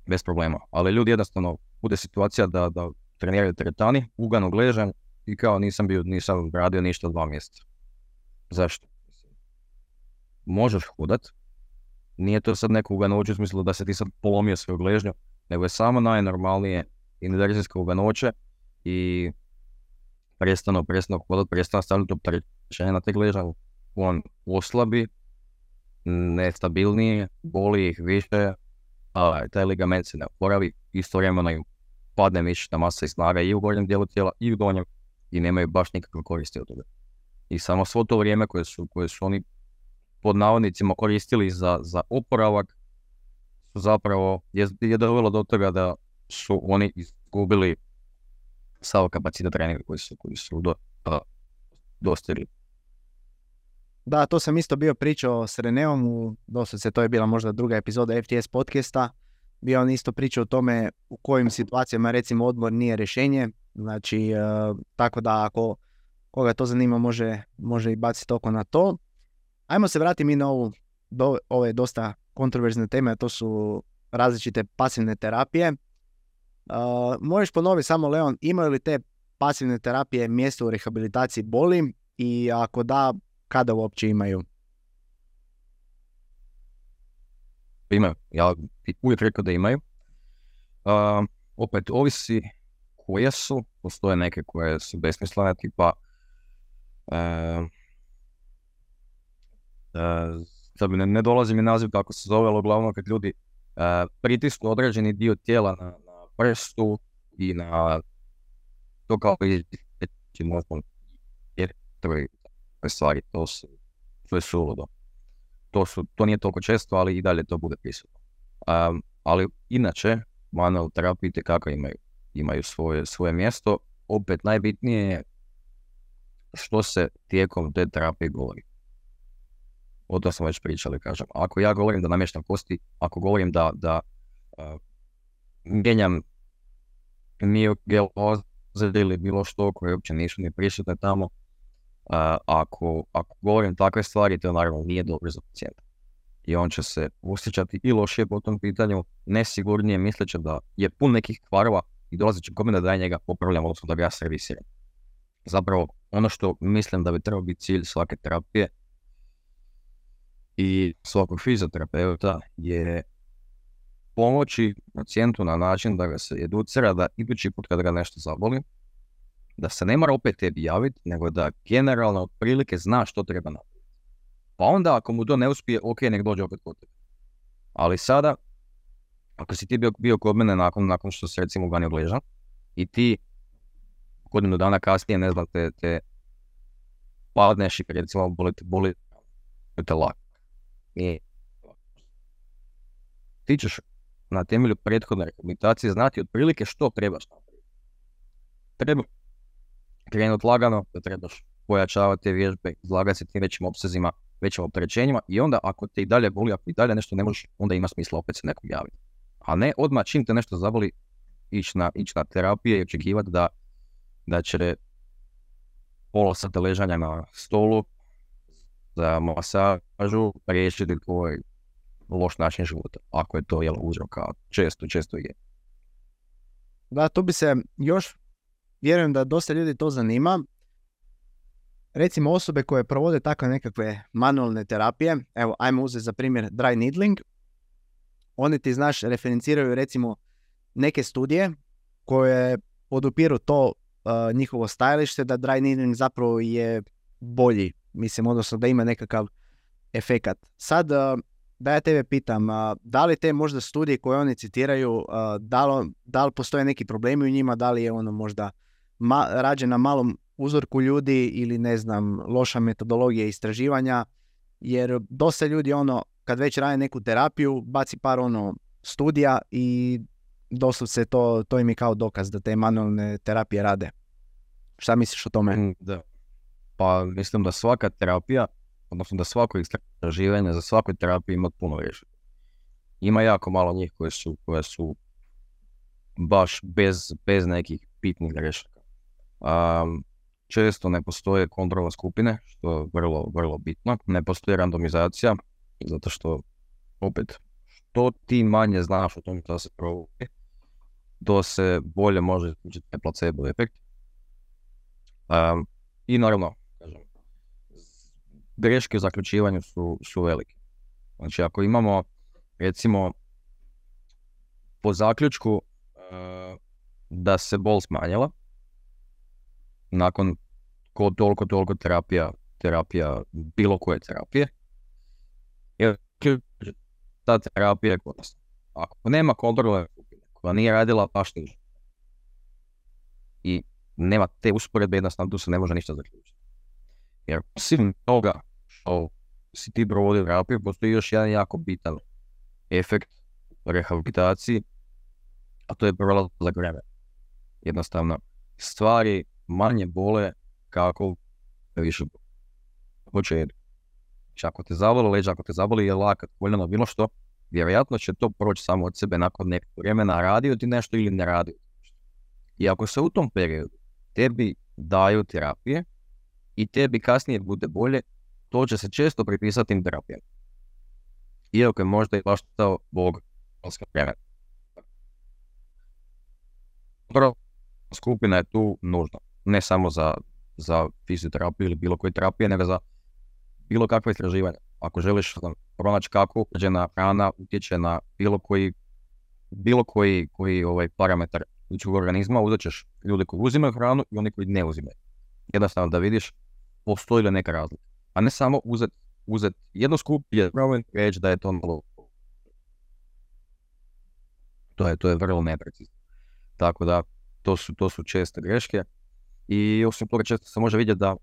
bez problema, ali ljudi jednostavno bude situacija da, da treniraju teretani, ugano gležan i kao nisam bio, nisam radio ništa dva mjeseca. Zašto? Možeš hodat, nije to sad neko uganoće u smislu da se ti sad polomio svoju gležnju, nego je samo najnormalnije inverzijsko uganoće i prestano, prestano hodat, prestano stavljati opterećenje na te on oslabi, nestabilnije, boli ih više, a taj ligament se ne oporavi, istovremeno im padne mišićna masa i snaga i u gornjem dijelu tijela i u donjem i nemaju baš nikakve koristi od toga. I samo svo to vrijeme koje su, koje su oni pod navodnicima koristili za, za oporavak su zapravo je, je dovelo do toga da su oni izgubili sav kapacitet treninga koji su, koji su do, dostigli. Da, to sam isto bio pričao s Reneom, u, se to je bila možda druga epizoda FTS podcasta, bio on isto pričao o tome u kojim situacijama recimo odmor nije rješenje, znači e, tako da ako koga to zanima može, može i baciti oko na to. Ajmo se vratiti mi na ovu, do, ove dosta kontroverzne teme, a to su različite pasivne terapije. Uh, možeš ponoviti samo, Leon, imaju li te pasivne terapije mjesto u rehabilitaciji boli i ako da, kada uopće imaju? Imaju. Ja uvijek rekao da imaju. Uh, opet, ovisi koje su. Postoje neke koje su besmislene, tipa uh, uh, ne, ne dolazi mi naziv kako se zove, ali uglavnom kad ljudi uh, pritisnu određeni dio tijela na, prstu i na to kao i jer stvari, to su, to je suludo. To, su, to nije toliko često, ali i dalje to bude prisutno. Um, ali inače, manual terapije kako imaju, imaju svoje, svoje mjesto. Opet najbitnije je što se tijekom te terapije govori. O to smo već pričali, kažem. Ako ja govorim da namještam kosti, ako govorim da, da uh, mijenjam miogeloze ili bilo što koje uopće nisu ni prisutne tamo. ako, ako govorim takve stvari, to naravno nije dobro za pacijenta. I on će se osjećati i lošije po tom pitanju, nesigurnije, misleći da je pun nekih kvarova i dolazit će kome da daje njega popravljam, odnosno da ga ja servisiram. Zapravo, ono što mislim da bi trebao biti cilj svake terapije i svakog fizioterapeuta je pomoći pacijentu na način da ga se educira da idući put kada ga nešto zaboli, da se ne mora opet tebi javiti, nego da generalno otprilike zna što treba napraviti. Pa onda ako mu to ne uspije, ok, nek dođe opet kod tebe. Ali sada, ako si ti bio, bio kod mene nakon, nakon što se recimo gani leža i ti godinu dana kasnije, ne znam, te, te padneš i recimo boli, boli te lak. I ti ćeš na temelju prethodne rehabilitacije znati otprilike što trebaš napraviti. Treba krenuti lagano, da trebaš pojačavati te vježbe, izlagati se tim većim obsezima, većim opterećenjima i onda ako te i dalje boli, ako i dalje nešto ne možeš, onda ima smisla opet se nekom javiti. A ne odmah čim te nešto zaboli ići na, ić na terapije i očekivati da, da će pola sata ležanja na stolu za masažu riješiti tvoj loš način života, ako je to jel, a često, često je. Da, tu bi se još, vjerujem da dosta ljudi to zanima, recimo osobe koje provode takve nekakve manualne terapije, evo ajmo uzeti za primjer dry needling, oni ti znaš referenciraju recimo neke studije koje podupiru to uh, njihovo stajalište da dry needling zapravo je bolji, mislim odnosno da ima nekakav efekat. Sad uh, da ja tebe pitam, da li te možda studije koje oni citiraju, da li, da li postoje neki problemi u njima, da li je ono možda ma, rađen na malom uzorku ljudi ili ne znam, loša metodologija istraživanja, jer dosta ljudi ono, kad već rade neku terapiju, baci par ono studija i doslovce to, to im je kao dokaz da te manualne terapije rade. Šta misliš o tome? Mm, da. Pa mislim da svaka terapija odnosno da svako istraživanje za svaku terapiju ima puno rješenja. Ima jako malo njih koje su, koje su baš bez, bez nekih bitnih grešaka. Um, često ne postoje kontrolne skupine, što je vrlo, vrlo bitno. Ne postoji randomizacija, zato što, opet, što ti manje znaš o tom što se provodi, to se bolje može izvučiti placebo efekt. Um, I naravno, greške u zaključivanju su, su velike. Znači ako imamo recimo po zaključku uh, da se bol smanjila nakon ko toliko toliko terapija, terapija bilo koje terapije, jer ta terapija je korisna. Ako nema kontrole koja nije radila baš ništa i nema te usporedbe, jednostavno tu se ne može ništa zaključiti. Jer osim toga što si ti provodio terapiju, postoji još jedan jako bitan efekt rehabilitaciji, a to je prolazak vreme. Jednostavno, stvari manje bole kako više hoće Znači, ako te zaboli leđa, ako te zaboli je lakat, koljeno, bilo što, vjerojatno će to proći samo od sebe nakon nekog vremena, radio ti nešto ili ne radio I ako se u tom periodu tebi daju terapije i tebi kasnije bude bolje, to će se često pripisati terapijama. Iako je možda i baš to Bog vremena. Skupina je tu nužna. Ne samo za, za fizioterapiju ili bilo koje terapije, nego za bilo kakve istraživanja. Ako želiš pronaći kako uđena hrana utječe na bilo koji, bilo koji, koji ovaj parametar ljudskog organizma, uzet ćeš ljude koji uzimaju hranu i oni koji ne uzimaju. Jednostavno da vidiš postoji li neka razlika a ne samo uzeti uzet jedno skuplje problem reći da je to malo to je, to je vrlo neprecizno. Tako da, to su, to su česte greške. I osim toga često se može vidjeti da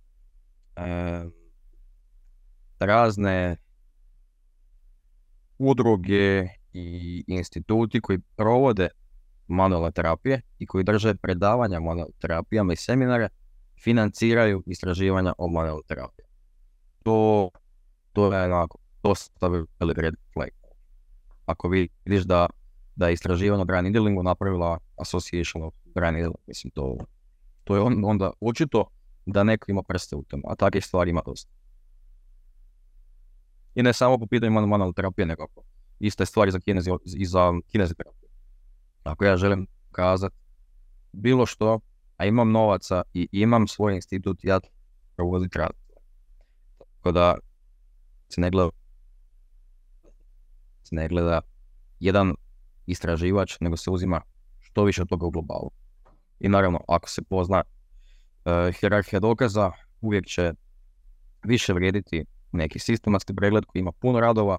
e, razne udruge i instituti koji provode manualne terapije i koji drže predavanja manualne terapijama i seminare financiraju istraživanja o manualnoj terapiji to, to je onako, to stavi velik red flag. Ako vidiš da, da je istraživanje o dry needlingu napravila Association of dry needling, mislim to, to je on, onda očito da neko ima prste u tome, a takvih stvari ima dosta. I ne samo po pitanju manualne terapije, nego iste stvari za kinezi, i za kineziterapiju. Ako ja želim kazati bilo što, a imam novaca i imam svoj institut, ja provoditi rad. Tako da se ne gleda, se ne gleda jedan, istraživač, nego se uzima što više od toga u globalu. I naravno, ako se pozna uh, hierarhija dokaza, uvijek će više vrijediti neki sistematski pregled koji ima puno radova,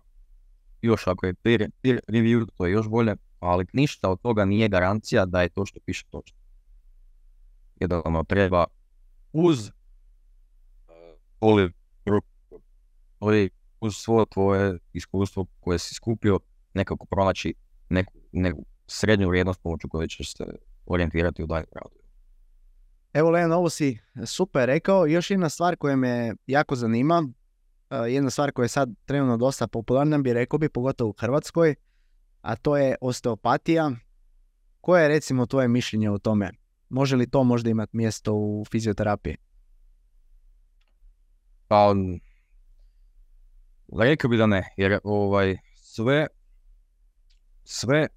još ako je peer, peer review, to je još bolje, ali ništa od toga nije garancija da je to što piše točno. Jednostavno treba uz uh, uz svo tvoje iskustvo koje si skupio nekako pronaći neku, neku srednju vrijednost pomoću koje ćeš se orijentirati u daljem radu. Evo Leon, ovo si super rekao. Još jedna stvar koja me jako zanima, uh, jedna stvar koja je sad trenutno dosta popularna, bi rekao bi, pogotovo u Hrvatskoj, a to je osteopatija. Koje je recimo tvoje mišljenje o tome? Može li to možda imati mjesto u fizioterapiji? Pa, rekao bi da ne, jer ovaj, sve, sve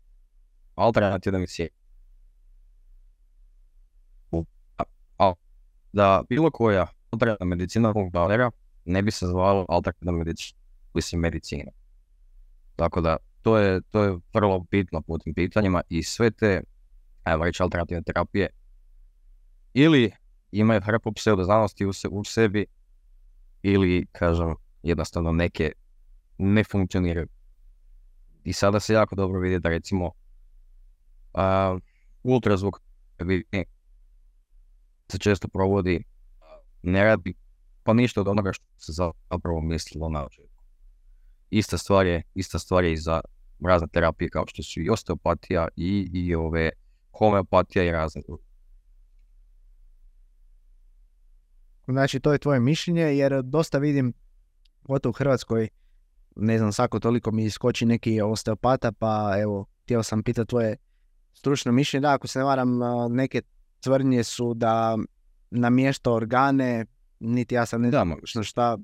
alternativne medicine. A, da bilo koja alternativna medicina funkcionira, ne bi se zvalo alternativna medicina, mislim medicina. Tako da, to je, to je vrlo bitno po tim pitanjima i sve te, ajmo reći, alternativne terapije ili imaju hrpu pseudoznanosti u, se, u sebi ili, kažem, jednostavno neke ne funkcioniraju. I sada se jako dobro vidi da recimo uh, ultrazvuk se često provodi ne radi pa ništa od onoga što se zapravo mislilo na. Ista stvar je, ista stvar je i za razne terapije kao što su i osteopatija i, i ove homeopatija i razne druge. Znači, to je tvoje mišljenje, jer dosta vidim, gotovo u Hrvatskoj, ne znam, svako toliko mi iskoči neki osteopata, pa evo, htio sam pitati tvoje stručno mišljenje. Da, ako se ne varam, neke tvrdnje su da namješta organe, niti ja sam ne znam šta.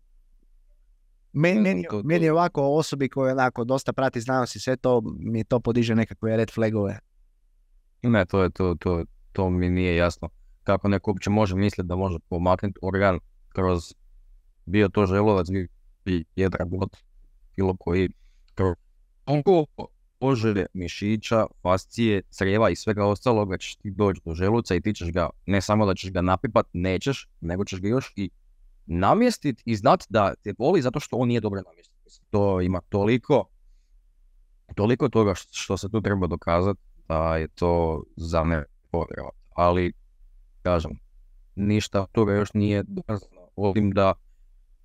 Meni, meni, meni je ovako osobi koje onako dosta prati znanost i sve to, mi to podiže nekakve red flagove. Ne, to, je, to, to, to mi nije jasno kako neko uopće može misliti da može pomaknuti organ kroz bio to želovac i jedra god bilo koji kroz poželje mišića, fascije, crijeva i svega ostaloga ćeš ti doći do želuca i ti ćeš ga, ne samo da ćeš ga napipat, nećeš, nego ćeš ga još i namjestiti i znati da te boli zato što on nije dobro namjestit. To ima toliko, toliko toga što se tu treba dokazati da je to za povjerovati. Ali kažem, ništa toga još nije dokazano. Osim da,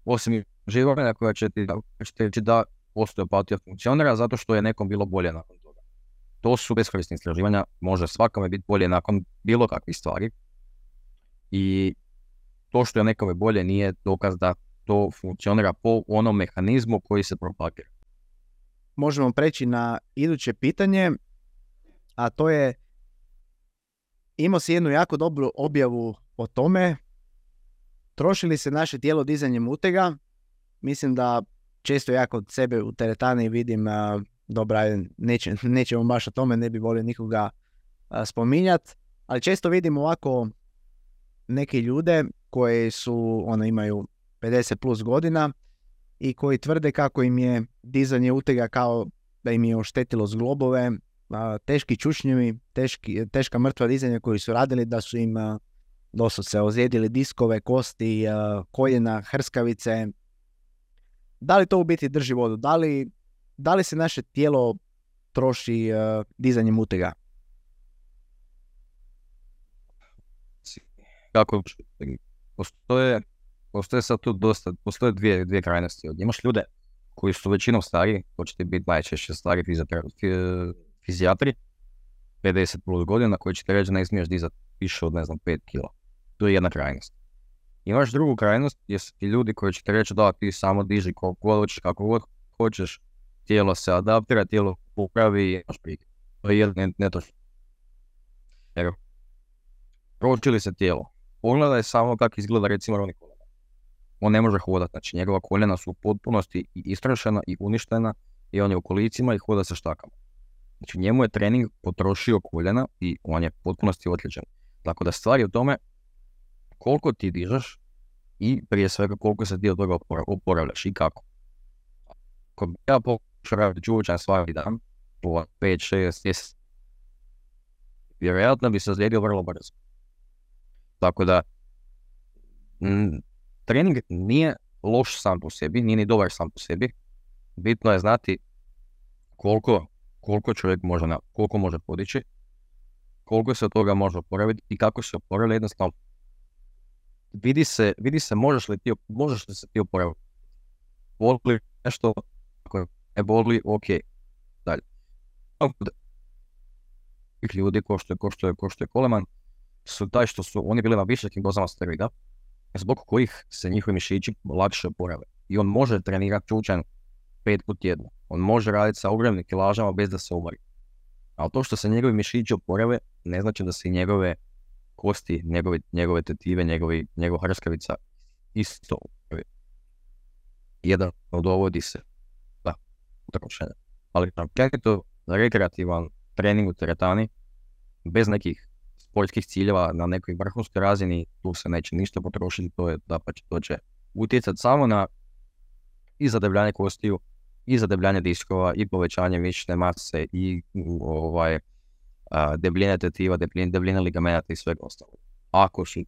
osim živorena koja će ti reći da osteopatija funkcionira zato što je nekom bilo bolje nakon toga. To su beskorisne istraživanja, može svakome biti bolje nakon bilo kakvih stvari. I to što je nekome bolje nije dokaz da to funkcionira po onom mehanizmu koji se propagira. Možemo preći na iduće pitanje, a to je imao si jednu jako dobru objavu o tome, troši li se naše tijelo dizanjem utega, mislim da često ja kod sebe u teretani vidim, uh, dobra, neće, [LAUGHS] nećemo baš o tome, ne bi volio nikoga spominjati, spominjat, ali često vidim ovako neke ljude koji su, ono, imaju 50 plus godina i koji tvrde kako im je dizanje utega kao da im je oštetilo zglobove, teški čučnjevi, teški, teška mrtva dizanja koji su radili da su im doslovce ozlijedili diskove, kosti, koljena, hrskavice. Da li to u biti drži vodu? Da li, da li se naše tijelo troši dizanjem utega? Kako postoje, postoje sad tu dosta, postoje dvije, dvije krajnosti. Imaš ljude koji su većinom stari, hoćete biti najčešće stari fizijatri, 50 plus godina, koji će ti reći ne smiješ dizati više od, ne znam, 5 kila. To je jedna krajnost. Imaš drugu krajnost gdje su ti ljudi koji će ti reći da ti samo diži koliko god hoćeš, kako god hoćeš, tijelo se adaptira, tijelo popravi i imaš prike. To je jedan netočno. Jer, proči li se tijelo? Pogledaj samo kako izgleda recimo Coleman. On ne može hodati, znači njegova koljena su u potpunosti i istrašena i uništena i on je u kolicima i hoda sa štakama. Znači njemu je trening potrošio koljena i on je potpunosti otličan. Tako da stvar je u tome koliko ti dižeš i prije svega koliko se ti od toga oporavljaš i kako. Ako ja pokušam raditi svaki dan po 5, 6 mjeseci, vjerojatno bi se ozlijedio vrlo brzo. Tako da, trening nije loš sam po sebi, nije ni dobar sam po sebi. Bitno je znati koliko, koliko čovjek može, na, koliko može podići, koliko se od toga može oporaviti i kako se oporavlja jednostavno. Vidi se, vidi se možeš li, ti, možeš li se ti oporaviti. Boli nešto, ako ne boli, ok, dalje. Ljudi ko što je, ko što je, ko što je Koleman, su taj što su oni bili na visokim dozama steroida, zbog kojih se njihovi mišići lakše oporave. I on može trenirati čučan pet put tjedno. On može raditi sa ogromnim kilažama bez da se umori. Ali to što se njegovi mišići oporave, ne znači da se i njegove kosti, njegove, njegove tetive, njegovi, njegova hrskavica isto. Jedan dovodi se da, utrošenja. Ali to rekreativan trening u teretani, bez nekih sportskih ciljeva na nekoj vrhunskoj razini, tu se neće ništa potrošiti, to je da pa to će utjecati samo na i zadebljanje kostiju, i zadebljanje diskova, i povećanje mišićne mase, i ovaj, debljine tetiva, debljine, debljine ligamenata i svega ostalog. Ako su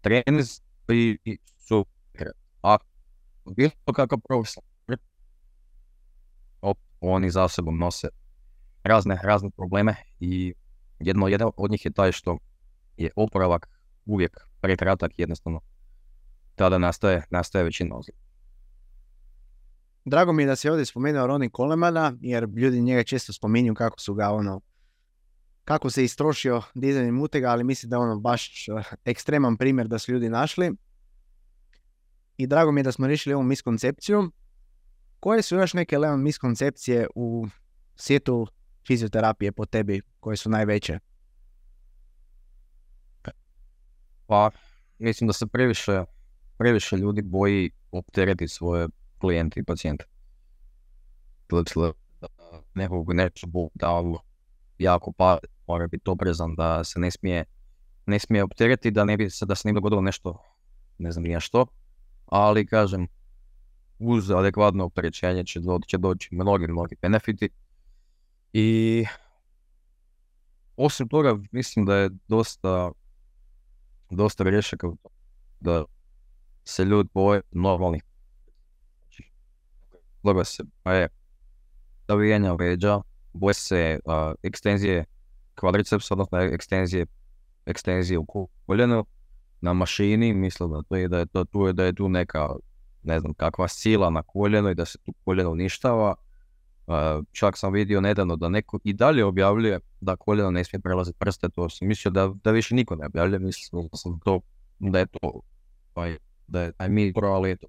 trenis i su a bilo kakav profesor, oni za sobom nose razne, razne probleme i jedno, jedan od njih je taj što je oporavak uvijek prekratak jednostavno. Tada nastaje, nastaje većina ozljeda. Drago mi je da se ovdje spomenuo Ronnie Colemana, jer ljudi njega često spominju kako su ga ono, kako se istrošio dizanjem mutega, ali mislim da je ono baš eh, ekstreman primjer da su ljudi našli. I drago mi je da smo riješili ovu miskoncepciju. Koje su još neke Leon miskoncepcije u svijetu fizioterapije po tebi koje su najveće? Pa, mislim da se previše, previše ljudi boji opteretiti svoje klijente i pacijente. Nekog neće da on jako pa mora biti oprezan, da se ne smije, ne smije opteretiti, da ne bi da se ne dogodilo nešto, ne znam nije što, ali kažem, uz adekvatno opterećenje će, će doći mnogi, mnogi benefiti. I osim toga mislim da je dosta dosta grešaka da se ljudi boje normalnih. Boje se boje zavijenja leđa, boje se uh, ekstenzije kvadricepsa, odnosno ekstenzije, ekstenzije u koljenu na mašini, mislim da, to je, da, je, to, tu je, da je tu neka ne znam kakva sila na koljenu i da se tu koljeno uništava čak sam vidio nedavno da neko i dalje objavljuje da koljeno ne smije prelaziti prste, to sam mislio da, da više niko ne objavljuje, mislio sam to, da je to, pa da je taj mi ali to.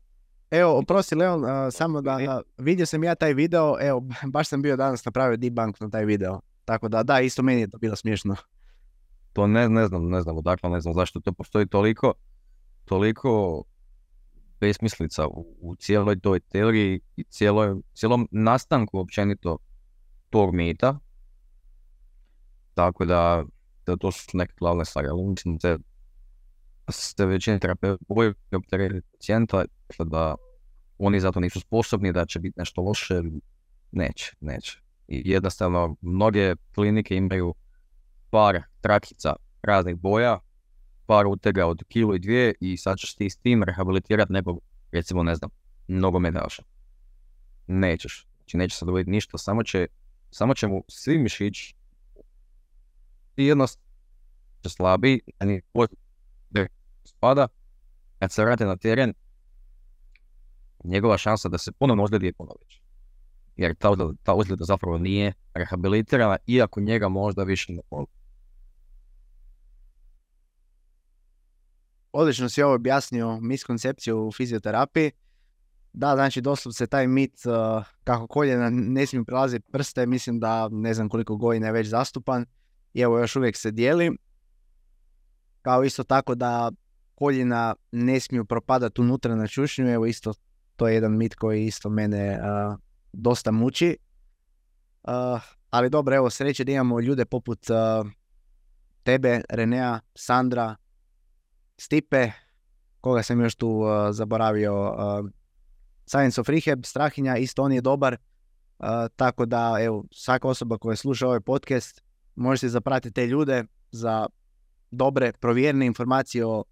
Evo, oprosti Leon, samo da, vidio sam ja taj video, evo, [LAUGHS] baš sam bio danas napravio debunk na taj video, tako da, da, isto meni je to bilo smiješno. To ne, ne znam, ne znam odakle, ne znam zašto to postoji toliko, toliko besmislica u, u cijeloj toj teoriji i cijeloj, cijelom nastanku općenito tog mita. Tako da, da to su neke glavne stvari, ali mislim da se većina terapeuta boju pacijenta, da oni zato nisu sposobni, da će biti nešto loše, neće, neće. I jednostavno, mnoge klinike imaju par trakica raznih boja, par utega od kilo i dvije i sad ćeš ti s tim rehabilitirati nekog, recimo ne znam, nogometaša. Nećeš. Znači neće se dogoditi ništa, samo će, samo će mu svi mišići i jednostavno će slabiji, a ni spada, kad se vrati na teren, njegova šansa da se ponovno ozljedi je puno veća. Jer ta, ta ozljeda zapravo nije rehabilitirana, iako njega možda više ne poli. odlično si ovo objasnio miskoncepciju u fizioterapiji. Da, znači doslovce taj mit uh, kako koljena ne smiju prelaziti prste, mislim da ne znam koliko godina je već zastupan i evo još uvijek se dijeli. Kao isto tako da koljena ne smiju propadati unutra na čušnju, evo isto to je jedan mit koji isto mene uh, dosta muči. Uh, ali dobro, evo sreće da imamo ljude poput tebe, Renea, Sandra, Stipe, koga sam još tu uh, zaboravio, uh, Science of Rehab, Strahinja, isto on je dobar. tako da, evo, svaka osoba koja sluša ovaj podcast, možete zapratiti te ljude za dobre, provjerne informacije o,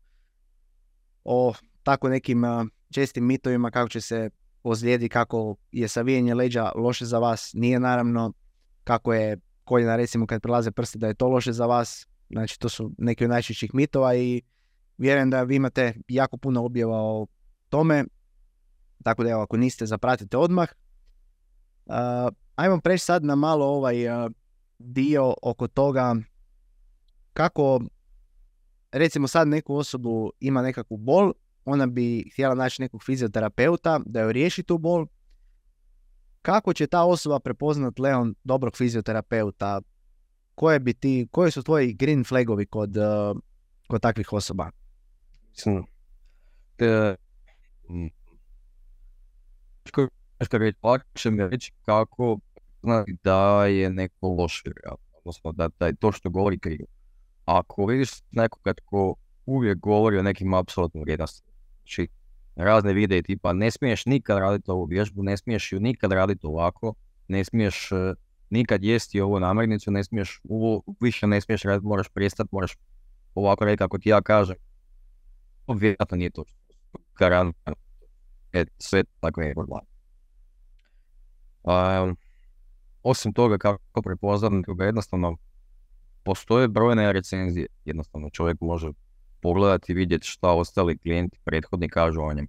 o tako nekim čestim mitovima kako će se ozlijedi, kako je savijenje leđa loše za vas, nije naravno, kako je koljena recimo kad prelaze prste da je to loše za vas, znači to su neki od najčešćih mitova i vjerujem da vi imate jako puno objava o tome, tako da evo ako niste zapratite odmah. Uh, ajmo preći sad na malo ovaj uh, dio oko toga kako recimo sad neku osobu ima nekakvu bol, ona bi htjela naći nekog fizioterapeuta da joj riješi tu bol. Kako će ta osoba prepoznat Leon dobrog fizioterapeuta? Koje bi ti, koji su tvoji green flagovi kod, uh, kod takvih osoba? Mislim, mi reći kako da je neko loš odnosno da, da je to što govori krivo. Ako vidiš nekoga tko uvijek govori o nekim apsolutnim vrijednostima, znači razne videe tipa ne smiješ nikad raditi ovu vježbu, ne smiješ ju nikad raditi ovako, ne smiješ uh, nikad jesti ovu namirnicu, ne smiješ ovo više ne smiješ raditi, moraš prestati, moraš ovako raditi kako ti ja kažem. To vjerojatno nije to. Garantno. E, sve tako je. Um, osim toga kako prepoznam jednostavno postoje brojne recenzije. Jednostavno čovjek može pogledati i vidjeti šta ostali klijenti prethodni kažu o njem.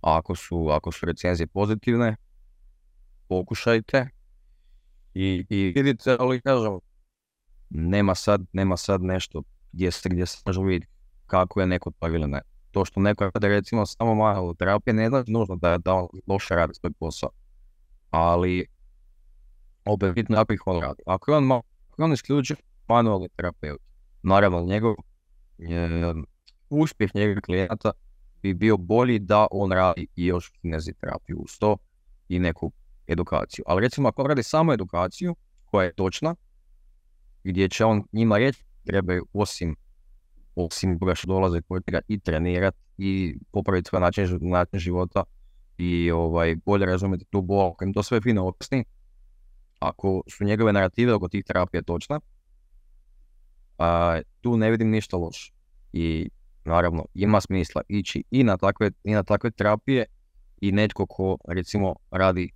A ako su, ako su recenzije pozitivne, pokušajte i, i vidite, ali kažem, nema sad, nema sad nešto gdje se, gdje se može vidjeti kako je neko to ili ne. To što neko kada recimo samo malo terapije ne znači nužno da, da on loše radi svoj posao. Ali opet bitno kako ih on radi. Ako je on, ako je on isključiv manualni terapeut, naravno njegov uspjeh njegovih klijenata bi bio bolji da on radi i još kineziterapiju uz to i neku edukaciju. Ali recimo ako radi samo edukaciju koja je točna, gdje će on njima reći trebaju osim osim toga što dolaze kod njega i trenirati i popraviti svoj način, života i ovaj, bolje razumjeti tu bol, to sve fino objasni, ako su njegove narative oko tih terapija točne, tu ne vidim ništa loše. I naravno ima smisla ići i na takve, i na takve terapije i netko ko recimo radi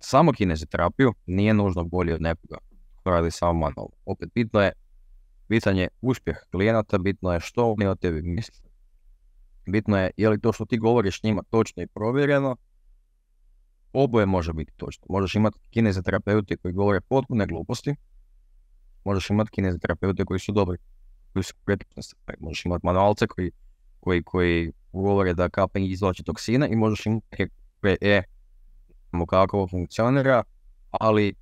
samo kineziterapiju nije nužno bolji od nekoga ko radi samo manualno. Opet bitno je pitanje uspjeh klijenata, bitno je što oni o tebi misle. Bitno je je li to što ti govoriš njima točno i provjereno, oboje može biti točno. Možeš imati kineziterapeuti koji govore potpune gluposti, možeš imati kineziterapeute koji su dobri, koji su Možeš imati manualce koji, koji, koji govore da kaping izvlači toksine i možeš imati e, kako ovo funkcionira, ali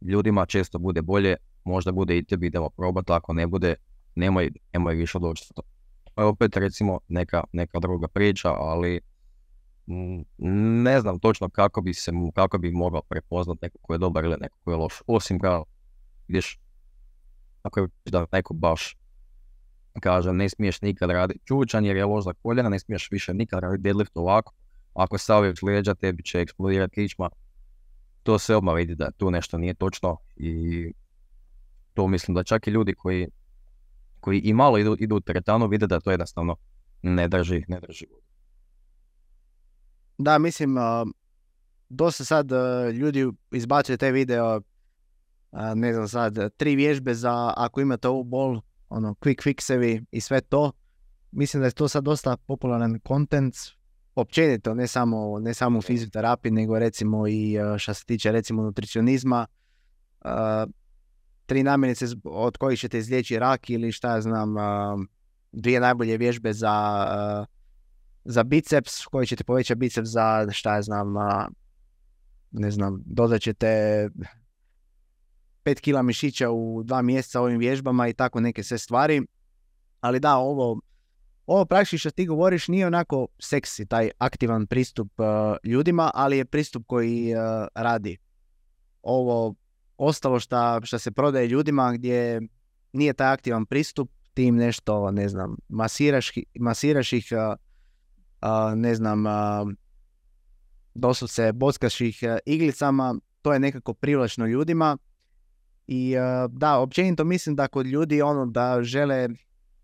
ljudima često bude bolje, možda bude i tebi idemo probati, ako ne bude, nemoj, nemoj više doći to. je opet recimo neka, neka druga priča, ali ne znam točno kako bi se kako bi mogao prepoznat neko ko je dobar ili neko ko je loš. Osim kao vidiš ako je da neko baš kaže ne smiješ nikad raditi čučan jer je loš za koljena, ne smiješ više nikad raditi deadlift ovako. Ako staviš leđa tebi će eksplodirati kičma. To se odmah vidi da tu nešto nije točno i to mislim da čak i ljudi koji, koji i malo idu, idu u teretanu vide da to jednostavno ne drži, ne drži Da, mislim, dosta sad ljudi izbacuju te video ne znam sad, tri vježbe za ako imate ovu bol, ono, quick fixevi i sve to. Mislim da je to sad dosta popularan content, općenito, ne samo, ne samo u fizioterapiji, nego recimo i što se tiče recimo nutricionizma. tri namirnice od kojih ćete izlijeći rak ili šta ja znam, dvije najbolje vježbe za, za biceps, koji ćete povećati biceps za šta ja znam, ne znam, dodat ćete 5 kila mišića u dva mjeseca ovim vježbama i tako neke sve stvari. Ali da, ovo, ovo praktički što ti govoriš nije onako seksi, taj aktivan pristup uh, ljudima, ali je pristup koji uh, radi. Ovo ostalo što se prodaje ljudima gdje nije taj aktivan pristup, ti im nešto, ne znam, masiraš, masiraš ih, uh, ne znam, doslovce bockaš ih iglicama, to je nekako privlačno ljudima. I e, da, općenito mislim da kod ljudi ono da žele,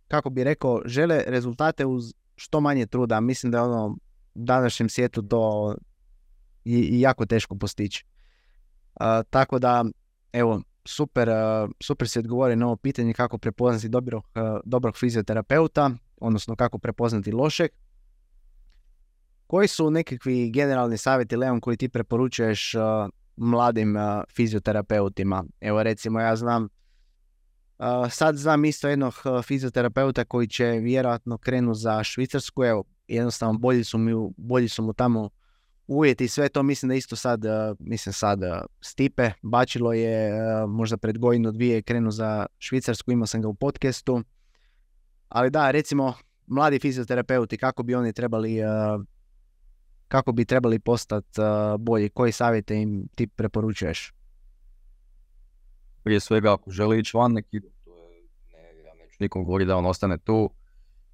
kako bi rekao, žele rezultate uz što manje truda. Mislim da je ono u današnjem svijetu to i, jako teško postići. E, tako da, evo, super, super si odgovori na ovo pitanje kako prepoznati dobrog, dobrog fizioterapeuta, odnosno kako prepoznati lošeg. Koji su nekakvi generalni savjeti, Leon, koji ti preporučuješ mladim uh, fizioterapeutima? Evo recimo ja znam, uh, sad znam isto jednog fizioterapeuta koji će vjerojatno krenu za Švicarsku, evo jednostavno bolji su, mi, bolji su mu tamo uvjeti i sve to, mislim da isto sad, mislim sad Stipe, Bačilo je možda pred godinu dvije krenu za Švicarsku, imao sam ga u podcastu, ali da, recimo mladi fizioterapeuti, kako bi oni trebali kako bi trebali postati uh, bolji? Koji savjete im ti preporučuješ? Prije svega, ako želi ići van, je, ne, ja neću nikom govoriti da on ostane tu,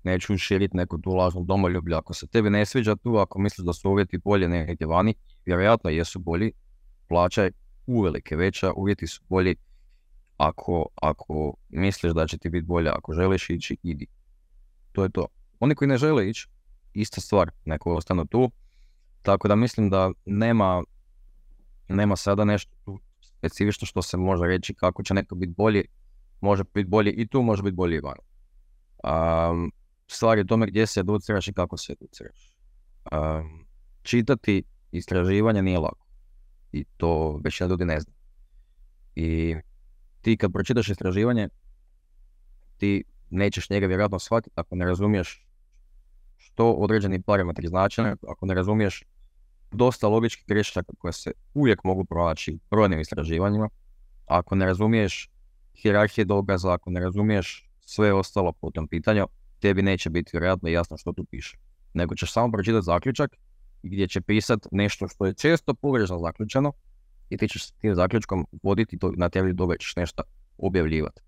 neću širiti neku tu lažnu domoljublju. Ako se tebi ne sviđa tu, ako misliš da su uvjeti bolje negdje vani, vjerojatno jesu bolji, plaća je uvelike veća, uvjeti su bolji. Ako, ako misliš da će ti biti bolje, ako želiš ići, idi. To je to. Oni koji ne žele ići, ista stvar, neko ostanu tu, tako da mislim da nema, nema sada nešto specifično što se može reći kako će neko biti bolji. Može biti bolji i tu, može biti bolji i van. Um, stvar je tome gdje se educiraš i kako se educiraš. Um, čitati istraživanja nije lako. I to većina ljudi ne zna. I ti kad pročitaš istraživanje, ti nećeš njega vjerojatno shvatiti ako ne razumiješ što određeni parametri znače, ako ne razumiješ dosta logičkih grešaka koje se uvijek mogu pronaći brojnim istraživanjima. Ako ne razumiješ hierarhije dokaza, ako ne razumiješ sve ostalo po tom pitanju, tebi neće biti vjerojatno jasno što tu piše. Nego ćeš samo pročitati zaključak gdje će pisati nešto što je često pogrešno zaključeno i ti ćeš s tim zaključkom voditi to, na temelju toga ćeš nešto objavljivati.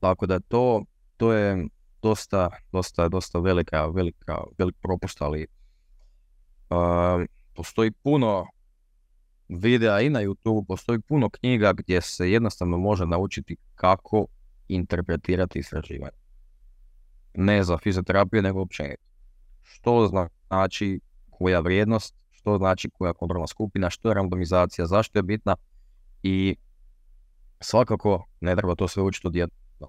tako da to, to je dosta, dosta, dosta velika, velika, velik propust, ali postoji puno videa i na YouTube, postoji puno knjiga gdje se jednostavno može naučiti kako interpretirati istraživanje. Ne za fizioterapiju, nego općenito. Što znači koja vrijednost, što znači koja kontrolna skupina, što je randomizacija, zašto je bitna i svakako ne treba to sve učiti odjedno.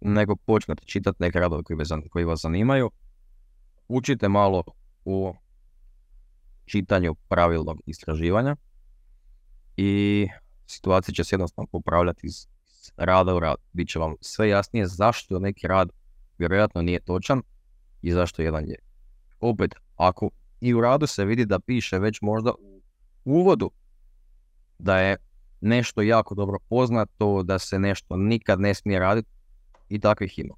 Nego počnete čitati neke radove koji, vas zanimaju, učite malo u čitanju pravilnog istraživanja i situacija će se jednostavno popravljati iz rada u rad. Biće vam sve jasnije zašto neki rad vjerojatno nije točan i zašto jedan je. Opet, ako i u radu se vidi da piše već možda u uvodu da je nešto jako dobro poznato, da se nešto nikad ne smije raditi i takvih ima.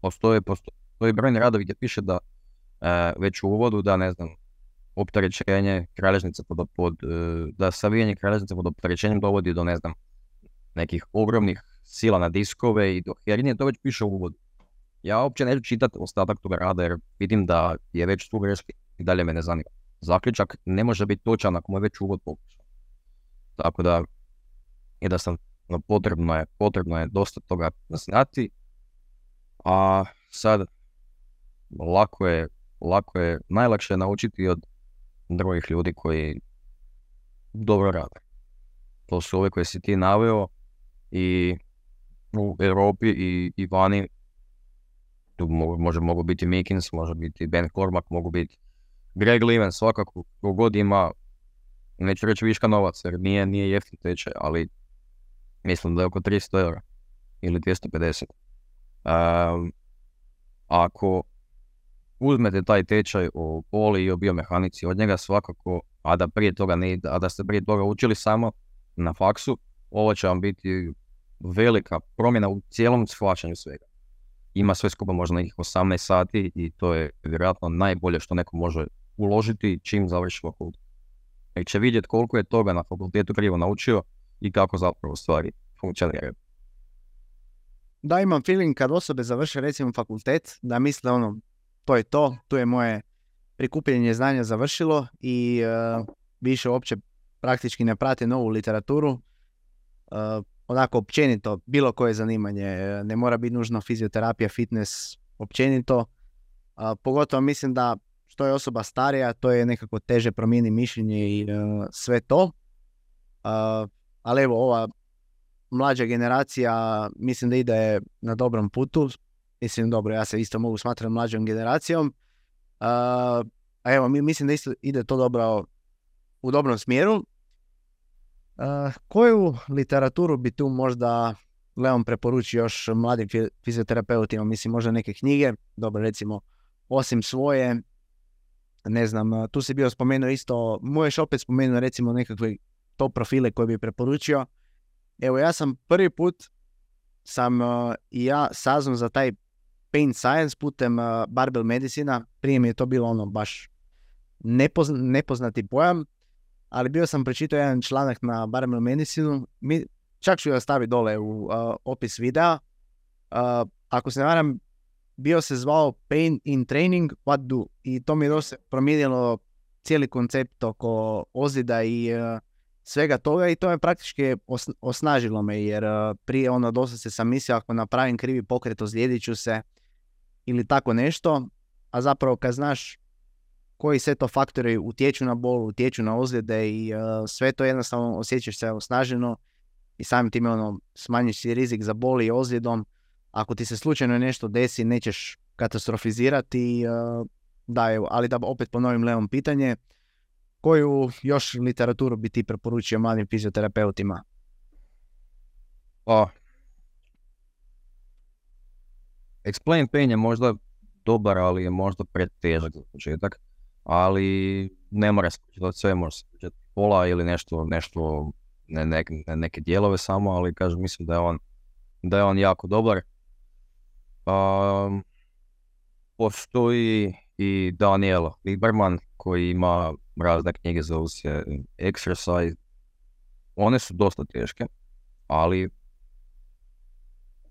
Postoje, postoje brojni radovi gdje piše da e, već u uvodu da ne znam, opterećenje kralježnice pod, pod, e, da savijanje kralježnice pod opterećenjem dovodi do, ne znam, nekih ogromnih sila na diskove i do hernije, to već piše u uvodu. Ja uopće neću čitati ostatak toga rada jer vidim da je već tu greški i dalje me ne zanima. Zaključak ne može biti točan ako mu je već uvod pokušan. Tako da, sam no, potrebno je, potrebno je dosta toga znati, a sad lako je, lako je, najlakše je naučiti od drugih ljudi koji dobro rade. To su ove koje si ti naveo i u Europi i, i vani. Tu može, mogu biti Mikins, može biti Ben Cormack, mogu biti Greg Liven, svakako god ima, neću reći viška novaca jer nije, nije jeftin tečaj, ali mislim da je oko 300 eura ili 250. Um, ako uzmete taj tečaj o poli i o biomehanici od njega svakako, a da prije toga ne, a da ste prije toga učili samo na faksu, ovo će vam biti velika promjena u cijelom shvaćanju svega. Ima sve skupa možda nekih 18 sati i to je vjerojatno najbolje što neko može uložiti čim završi fakultet. Nek će vidjeti koliko je toga na fakultetu krivo naučio i kako zapravo stvari funkcioniraju. Da, imam feeling kad osobe završe recimo fakultet, da misle ono, to je to, tu je moje prikupljanje znanja završilo i više uopće praktički ne prate novu literaturu. onako općenito, bilo koje zanimanje, ne mora biti nužno fizioterapija, fitness, općenito. pogotovo mislim da što je osoba starija, to je nekako teže promijeni mišljenje i sve to. ali evo, ova mlađa generacija mislim da ide na dobrom putu. Mislim, dobro, ja se isto mogu smatrati mlađom generacijom. A evo, mislim da isto ide to dobro u dobrom smjeru. koju literaturu bi tu možda Leon preporučio još mladim fizioterapeutima? Mislim, možda neke knjige, dobro, recimo, osim svoje, ne znam, tu si bio spomenuo isto, možeš opet spomenuo recimo nekakve top profile koje bi preporučio. Evo, ja sam prvi put sam i ja saznao za taj pain science putem uh, barbell medicina. Prije mi je to bilo ono baš nepoznati pojam, ali bio sam pročitao jedan članak na barbell medicinu. Mi, čak ću ga staviti dole u opis videa. ako se ne varam, bio se zvao Pain in Training, What Do? I to mi je promijenilo cijeli koncept oko ozida i svega toga i to me praktički osnažilo me jer prije ono dosta se sam mislio ako napravim krivi pokret ozlijedit ću se ili tako nešto, a zapravo kad znaš koji sve to faktori utječu na bol, utječu na ozljede i sve to jednostavno osjećaš se osnaženo i samim time ono, smanjiš si rizik za bol i ozljedom. Ako ti se slučajno nešto desi, nećeš katastrofizirati. Uh, da, evo, ali da opet ponovim Leon pitanje, koju još literaturu bi ti preporučio mladim fizioterapeutima? Pa, Explain Pain je možda dobar, ali je možda pretežak za početak. Ali ne mora se početi sve, može se početi pola ili nešto, nešto ne, ne, neke dijelove samo, ali kažem, mislim da je on, da je on jako dobar. Um, postoji i Daniel Lieberman koji ima razne knjige zove se Exercise. One su dosta teške, ali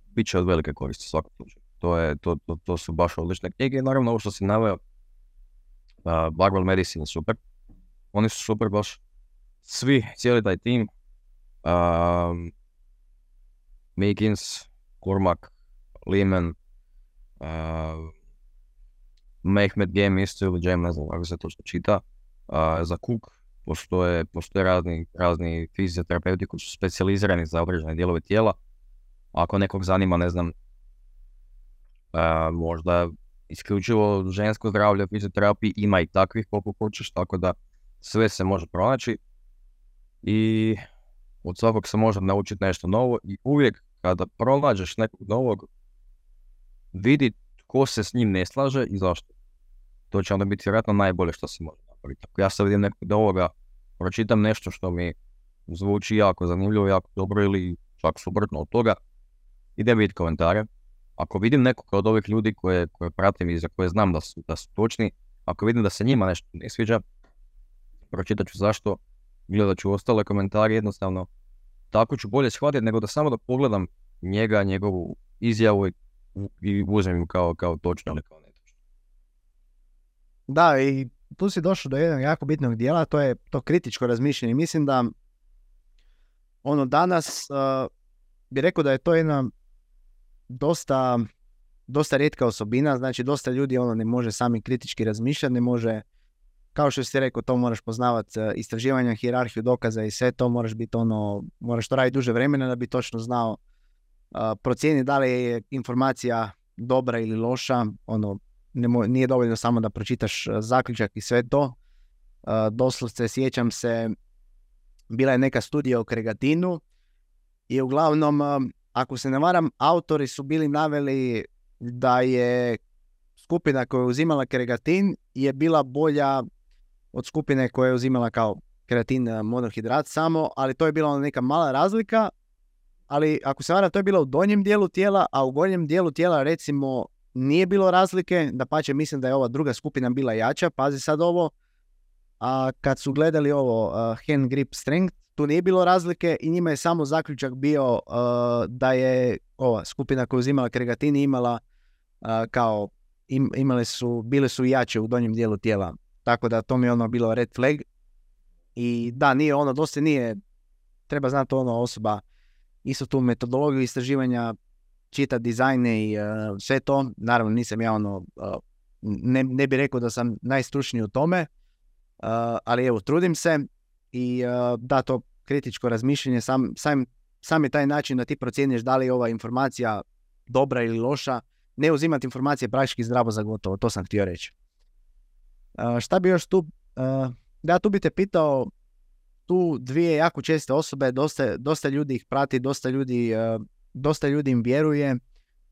bit će od velike koristi svakom slučaju. To, je, to, to, to su baš odlične knjige. Naravno, ovo što si naveo, uh, Barbell Medicine super. Oni su super baš. Svi, cijeli taj tim. Um, Meekins, Cormac, Lehman, uh, Mehmet Game isto ili Jam, ne znam kako se to što čita. Uh, za Cook postoje, postoje razni, razni fizioterapeuti koji su specijalizirani za određene dijelove tijela. Ako nekog zanima, ne znam, možda isključivo žensko zdravlje fizioterapiji, ima i takvih koliko hoćeš, tako da sve se može pronaći i od svakog se može naučiti nešto novo i uvijek kada pronađeš nekog novog, vidi tko se s njim ne slaže i zašto. To će onda biti vjerojatno najbolje što se može napraviti. Ako ja sad vidim nekog novoga, pročitam nešto što mi zvuči jako zanimljivo, jako dobro ili čak suprotno od toga, idem vidjeti komentare, ako vidim nekog od ovih ljudi koje, koje pratim i za koje znam da su, da su točni, ako vidim da se njima nešto ne sviđa, pročitat ću zašto, gledat ću ostale komentare, jednostavno tako ću bolje shvatiti nego da samo da pogledam njega, njegovu izjavu i, i ju kao, kao točno ili kao netočno. Da, i tu si došao do jednog jako bitnog dijela, to je to kritičko razmišljanje. Mislim da ono danas uh, bi rekao da je to jedna dosta, dosta rijetka osobina, znači dosta ljudi ono ne može sami kritički razmišljati, ne može, kao što si rekao, to moraš poznavati e, istraživanja, hirarhiju dokaza i sve to, moraš biti ono, moraš to raditi duže vremena da bi točno znao procijeni da li je informacija dobra ili loša, ono, nije dovoljno samo da pročitaš e, zaključak i sve to. Uh, doslovce sjećam se, bila je neka studija o kregatinu i uglavnom ako se ne varam, autori su bili naveli da je skupina koja je uzimala kreatin je bila bolja od skupine koja je uzimala kao kreatin eh, monohidrat samo, ali to je bila neka mala razlika, ali ako se varam, to je bilo u donjem dijelu tijela, a u gornjem dijelu tijela recimo nije bilo razlike, da pače mislim da je ova druga skupina bila jača, pazi sad ovo, a kad su gledali ovo uh, hand grip strength, tu nije bilo razlike i njima je samo zaključak bio uh, da je ova skupina koja uzimala kregatini imala uh, kao im, imale su, bile su jače u donjem dijelu tijela. Tako da to mi je ono bilo red flag. I da, nije ono, dosta nije, treba znati ono osoba, isto tu metodologiju istraživanja, čita dizajne i uh, sve to. Naravno nisam ja ono, uh, ne, ne bi rekao da sam najstručniji u tome, ali evo, trudim se i da to kritičko razmišljanje, sam, sam, sam je taj način da ti procjeniš da li je ova informacija dobra ili loša, ne uzimati informacije praktički zdravo za gotovo, to sam htio reći. šta bi još tu, da tu bi te pitao, tu dvije jako česte osobe, dosta, dosta ljudi ih prati, dosta ljudi, dosta ljudi im vjeruje,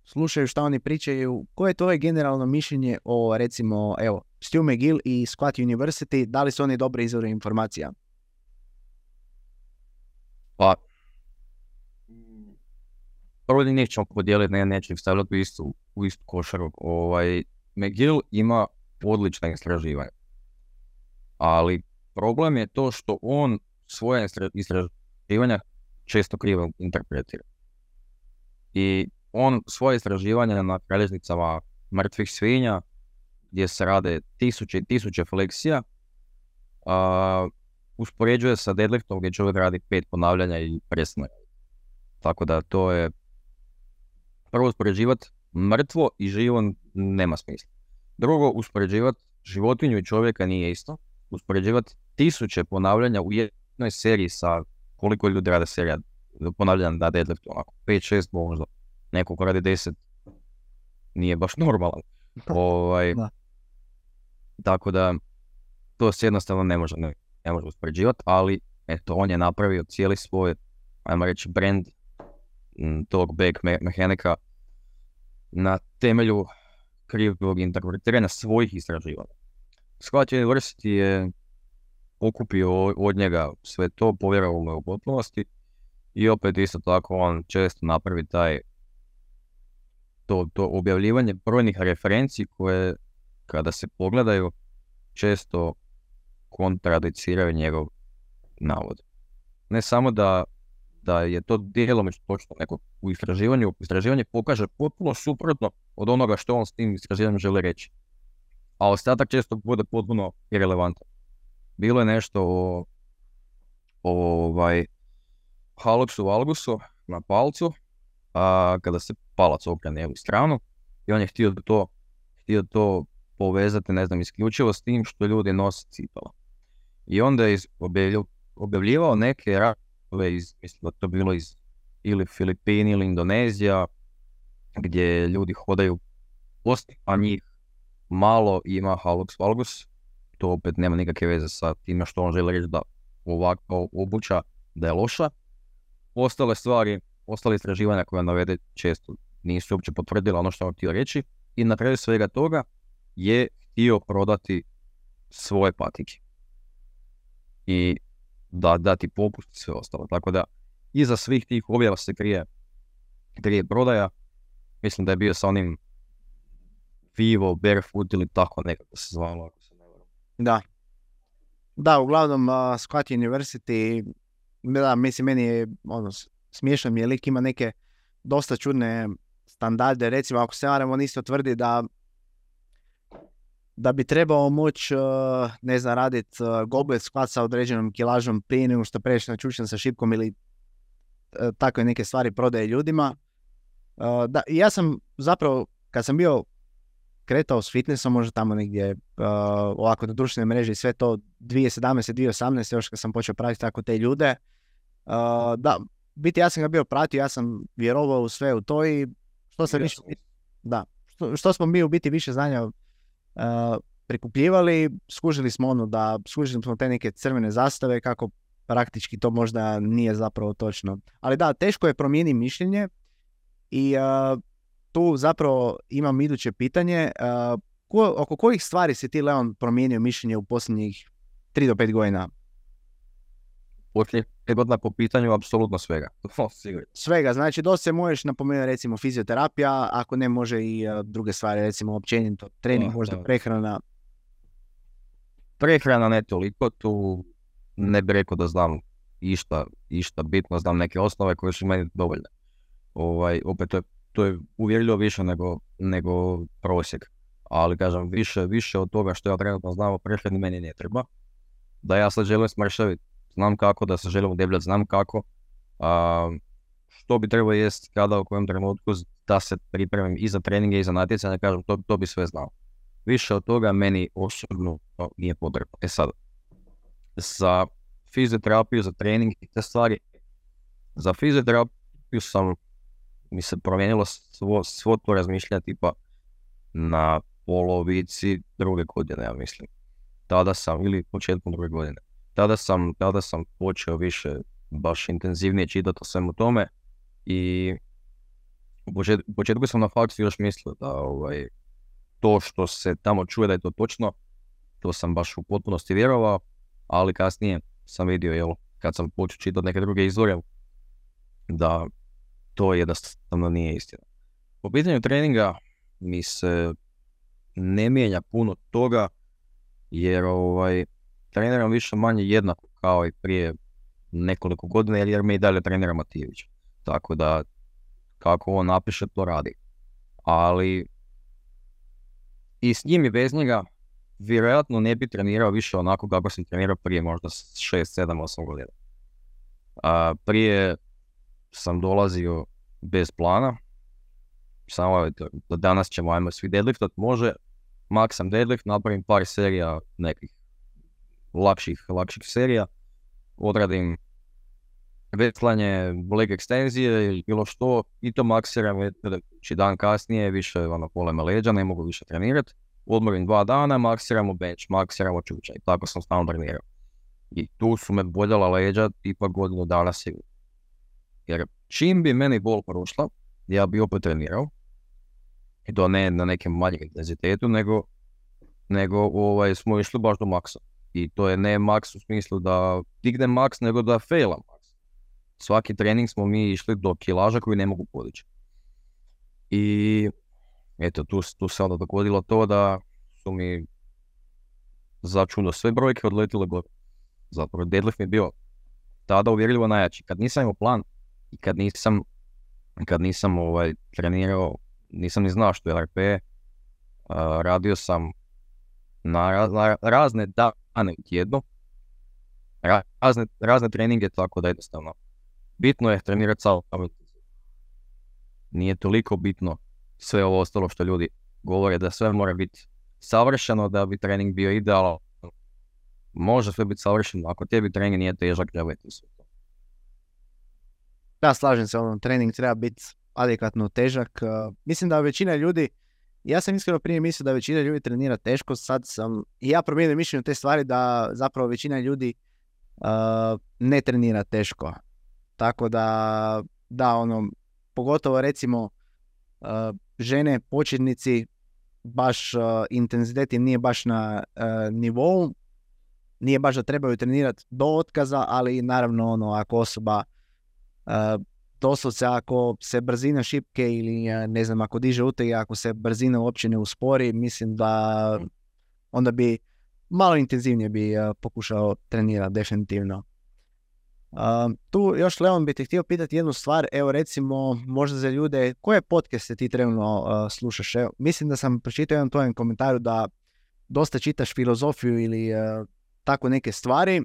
slušaju šta oni pričaju. Koje je tvoje generalno mišljenje o recimo, evo, Stu McGill i Squat University, da li su oni dobre izvore informacija? Pa, prvo njih ćemo podijeliti, ne, neću stavljati u istu, u istu košaru. Ovaj, McGill ima odlična istraživanja. Ali problem je to što on svoje istraživanja često krivo interpretira. I on svoje istraživanja na kralježnicama mrtvih svinja, gdje se rade tisuće i tisuće fleksija, uspoređuje sa deadliftom gdje čovjek radi pet ponavljanja i presno. Tako da to je prvo uspoređivati mrtvo i živo nema smisla. Drugo, uspoređivati životinju i čovjeka nije isto. Uspoređivati tisuće ponavljanja u jednoj seriji sa koliko ljudi rade serija ponavljanja na deadliftu, onako 5-6 možda. Neko ko radi 10 nije baš normalan. ovaj, Tako da to se jednostavno ne može, ne, može uspoređivati, ali eto, on je napravio cijeli svoj, ajmo reći, brand tog back mehanika na temelju krivog interpretiranja svojih istraživanja. Scott University je okupio od njega sve to, povjerovao mu u potpunosti i opet isto tako on često napravi taj to, to objavljivanje brojnih referenciji koje kada se pogledaju često kontradiciraju njegov navod. Ne samo da, da je to djelomično točno neko u istraživanju, istraživanje pokaže potpuno suprotno od onoga što on s tim istraživanjem želi reći. A ostatak često bude potpuno irrelevantan. Bilo je nešto o, o ovaj, haloksu valgusu na palcu, a, kada se palac okrene u stranu i on je htio to, htio to povezati, ne znam, isključivo s tim što ljudi nose cipala. I onda je objavljivao neke rave iz, mislim da to bilo iz ili Filipini ili Indonezija, gdje ljudi hodaju post, a njih malo ima halux valgus. To opet nema nikakve veze sa time što on želi reći da ovakva obuća da je loša. Ostale stvari, ostale istraživanja koje navede često nisu uopće potvrdila ono što on htio reći. I na kraju svega toga je htio prodati svoje patike i da dati popust i sve ostalo. Tako da iza svih tih objava se krije, krije prodaja. Mislim da je bio sa onim Vivo, Barefoot ili tako nekako se zvalo. Ako se da. Da, uglavnom uh, Squat University, da, mislim, meni je ono, smiješan mi je lik, ima neke dosta čudne standarde, recimo ako se varam, on isto tvrdi da da bi trebao moći, uh, ne znam, raditi uh, goblet squat sa određenom kilažom prije nego što preći na čučan sa šipkom ili uh, takve neke stvari prodaje ljudima. Da, ja sam zapravo, kad sam bio kretao s fitnessom, možda tamo negdje ovako na društvene mreže i sve to 2017. 2018. još kad sam počeo pratiti tako te ljude. Da, biti ja sam ga bio pratio, ja sam vjerovao u sve u to i što se više, da, što, što smo mi u biti više znanja prikupljivali, skužili smo ono da, skužili smo te neke crvene zastave kako praktički to možda nije zapravo točno. Ali da, teško je promijeniti mišljenje i tu zapravo imam iduće pitanje. ko, oko kojih stvari si ti, Leon, promijenio mišljenje u posljednjih 3 do 5 godina? Poslije godina po pitanju apsolutno svega. [LAUGHS] svega, znači dosta se možeš napomenuti recimo fizioterapija, ako ne može i druge stvari, recimo općenito trening, možda prehrana. Prehrana ne toliko, tu ne bih rekao da znam išta, išta bitno, znam neke osnove koje su meni dovoljne. Ovaj, opet to je, to je uvjerljivo više nego, nego prosjek. ali kažem, više, više od toga što ja trenutno znam o prehrani meni ne treba. Da ja sad želim smršaviti, znam kako, da se želim udebljati, znam kako. A, što bi trebao jest kada u kojem trenutku da se pripremim i za treninge i za natjecanje, kažem, to, to bi sve znao. Više od toga meni osobno nije potrebno. E sad, za fizioterapiju, za trening i te stvari, za fizioterapiju sam, mi se promijenilo svo, svo to razmišljanje tipa na polovici druge godine, ja mislim. Tada sam, ili početkom druge godine. Tada sam, tada sam počeo više baš intenzivnije čitati o svemu tome i u početku, sam na faksu još mislio da ovaj, to što se tamo čuje da je to točno, to sam baš u potpunosti vjerovao, ali kasnije sam vidio, jel, kad sam počeo čitati neke druge izvore, da to jednostavno nije istina. Po pitanju treninga mi se ne mijenja puno toga, jer ovaj, treniram više manje jednako kao i prije nekoliko godina, jer me i dalje trenira Matijević. Tako da, kako on napiše, to radi. Ali, i s njim i bez njega, vjerojatno ne bi trenirao više onako kako sam trenirao prije možda 6, 7, 8 godina. A, prije sam dolazio bez plana, samo da danas ćemo ajmo svi deadliftat, može, maksam deadlift, napravim par serija nekih lakših, lakših serija, odradim vetlanje, leg ekstenzije ili bilo što i to maksiram, znači dan kasnije više ono poleme leđa, ne mogu više trenirati, odmorim dva dana, maksiramo bench, maksiramo čučaj, tako sam stalno trenirao. I tu su me boljala leđa tipa godinu dana sigurno. Jer čim bi meni bol prošla, ja bi opet trenirao. I to ne na nekem manjem intenzitetu, nego, nego ovaj, smo išli baš do maksa. I to je ne maks u smislu da dignem maks, nego da failam maks. Svaki trening smo mi išli do kilaža koji ne mogu podići. I eto, tu, tu se onda dogodilo to da su mi začudo sve brojke odletile gore. Zapravo deadlift mi je bio tada uvjerljivo najjači. Kad nisam imao plan i kad nisam, kad nisam ovaj, trenirao, nisam ni znao što je RP, uh, radio sam na, na razne dane u tjednu, razne, razne treninge, tako da jednostavno. Bitno je trenirati samo Nije toliko bitno sve ovo ostalo što ljudi govore da sve mora biti savršeno da bi trening bio idealan. Može sve biti savršeno, ako tebi trening nije težak, treba biti sve. Da, slažem se, ono, trening treba biti adekvatno težak. Mislim da većina ljudi, ja sam iskreno prije mislio da većina ljudi trenira teško, sad sam i ja promijenim mišljenje te stvari da zapravo većina ljudi uh, ne trenira teško. Tako da, da, ono, pogotovo recimo uh, žene početnici baš uh, intenzitet im nije baš na nivou, nije baš da trebaju trenirati do otkaza, ali naravno ono ako osoba doslovce ako se brzina šipke ili ne znam ako diže utege, ako se brzina uopće ne uspori, mislim da onda bi malo intenzivnije bi pokušao trenirati definitivno tu još Leon bi te htio pitati jednu stvar, evo recimo možda za ljude, koje podcaste ti trenutno slušaš? Evo, mislim da sam pročitao jedan tvojem komentaru da dosta čitaš filozofiju ili tako neke stvari,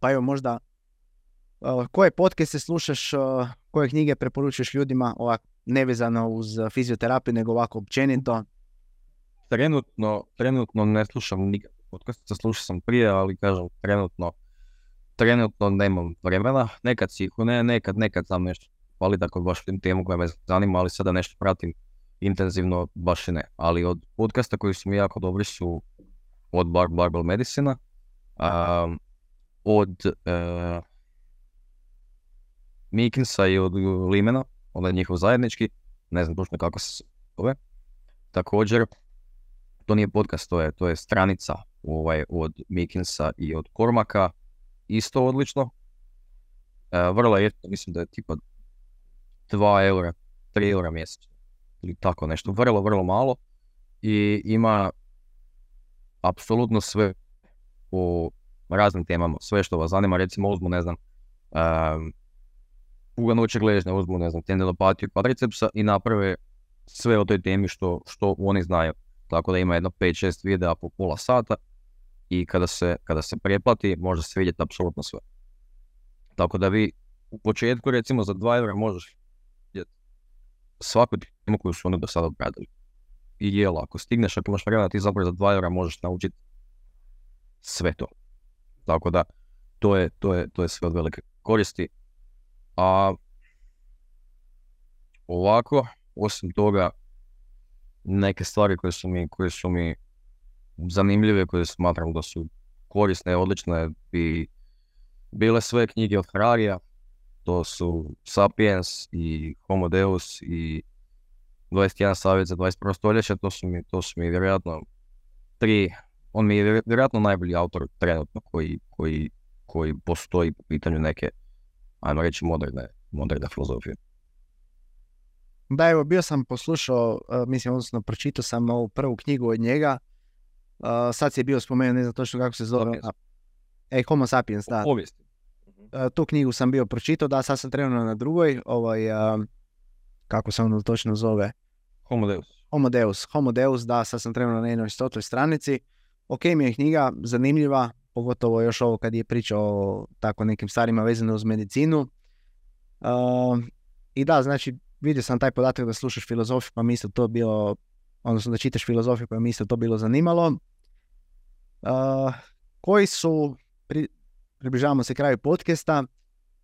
pa evo možda koje podcaste slušaš, koje knjige preporučuješ ljudima ovako nevezano uz fizioterapiju nego ovako općenito? Trenutno, trenutno ne slušam nikakve podcaste, slušao sam prije, ali kažem trenutno trenutno nemam vremena, nekad ne, nekad, nekad sam nešto ali tako baš tim temu koja me zanima, ali sada nešto pratim intenzivno baš i ne. Ali od podcasta koji su mi jako dobri su od Bar Barbell Medicina, um, od uh, Mikinsa i od Limena, onda je njihov zajednički, ne znam točno kako se zove. Također, to nije podcast, to je, to je stranica ovaj, od Mikinsa i od Kormaka isto odlično. E, vrlo je, mislim da je tipa 2 eura, 3 eura mjesečno. Ili tako nešto, vrlo, vrlo malo. I ima apsolutno sve o raznim temama, sve što vas zanima, recimo uzmu, ne znam, um, noće gležnja, uzmu, ne znam, tendinopatiju kvadricepsa i naprave sve o toj temi što, što oni znaju. tako da ima jedno 5-6 videa po pola sata i kada se, kada se preplati može se vidjeti apsolutno sve. Tako da vi u početku recimo za 2 eura možeš vidjeti svaku temu koju su oni do sada obradili. I jel, ako stigneš, ako imaš vremena, ti zapravo za 2 eura možeš naučiti sve to. Tako da, to je, to je, to je sve od velike koristi. A ovako, osim toga, neke stvari koje su mi, koje su mi zanimljive, koje smatram da su korisne, odlične, bi bile sve knjige od Hararija, to su Sapiens i Homo Deus i 21 savjet za 21. stoljeće, to su mi, to su mi vjerojatno tri, on mi je vjerojatno najbolji autor trenutno koji, koji, koji postoji po pitanju neke, ajmo reći, moderne, moderne filozofije. Da, evo, bio sam poslušao, mislim, odnosno pročitao sam ovu prvu knjigu od njega, sad si je bio spomenuo, ne znam točno kako se zove. E, Homo sapiens, da. Povijesti. tu knjigu sam bio pročitao, da, sad sam trenutno na drugoj, ovaj, kako se ono točno zove? Homo Deus. Homo Deus, Homo Deus, da, sad sam trenutno na jednoj stotoj stranici. Ok mi je knjiga, zanimljiva, pogotovo još ovo kad je pričao o tako nekim stvarima vezano uz medicinu. I da, znači, vidio sam taj podatak da slušaš filozofiju, pa mi isto to bilo, odnosno da čitaš filozofiju, pa mi isto to bilo zanimalo. koji su, približavamo se kraju podcasta,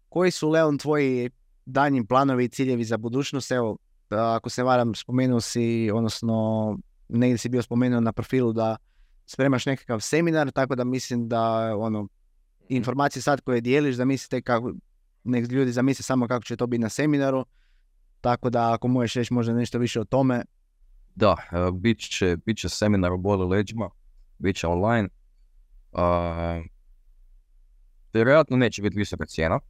koji su, Leon, tvoji danji planovi i ciljevi za budućnost? Evo, ako se varam, spomenuo si, odnosno negdje si bio spomenuo na profilu da spremaš nekakav seminar, tako da mislim da ono, informacije sad koje dijeliš, da mislite kako, nek ljudi zamisle samo kako će to biti na seminaru, tako da ako možeš reći možda nešto više o tome. Da, e, bit će, bit će seminar o boli leđima, bit će online. Uh, vjerojatno neće biti visoka cijena.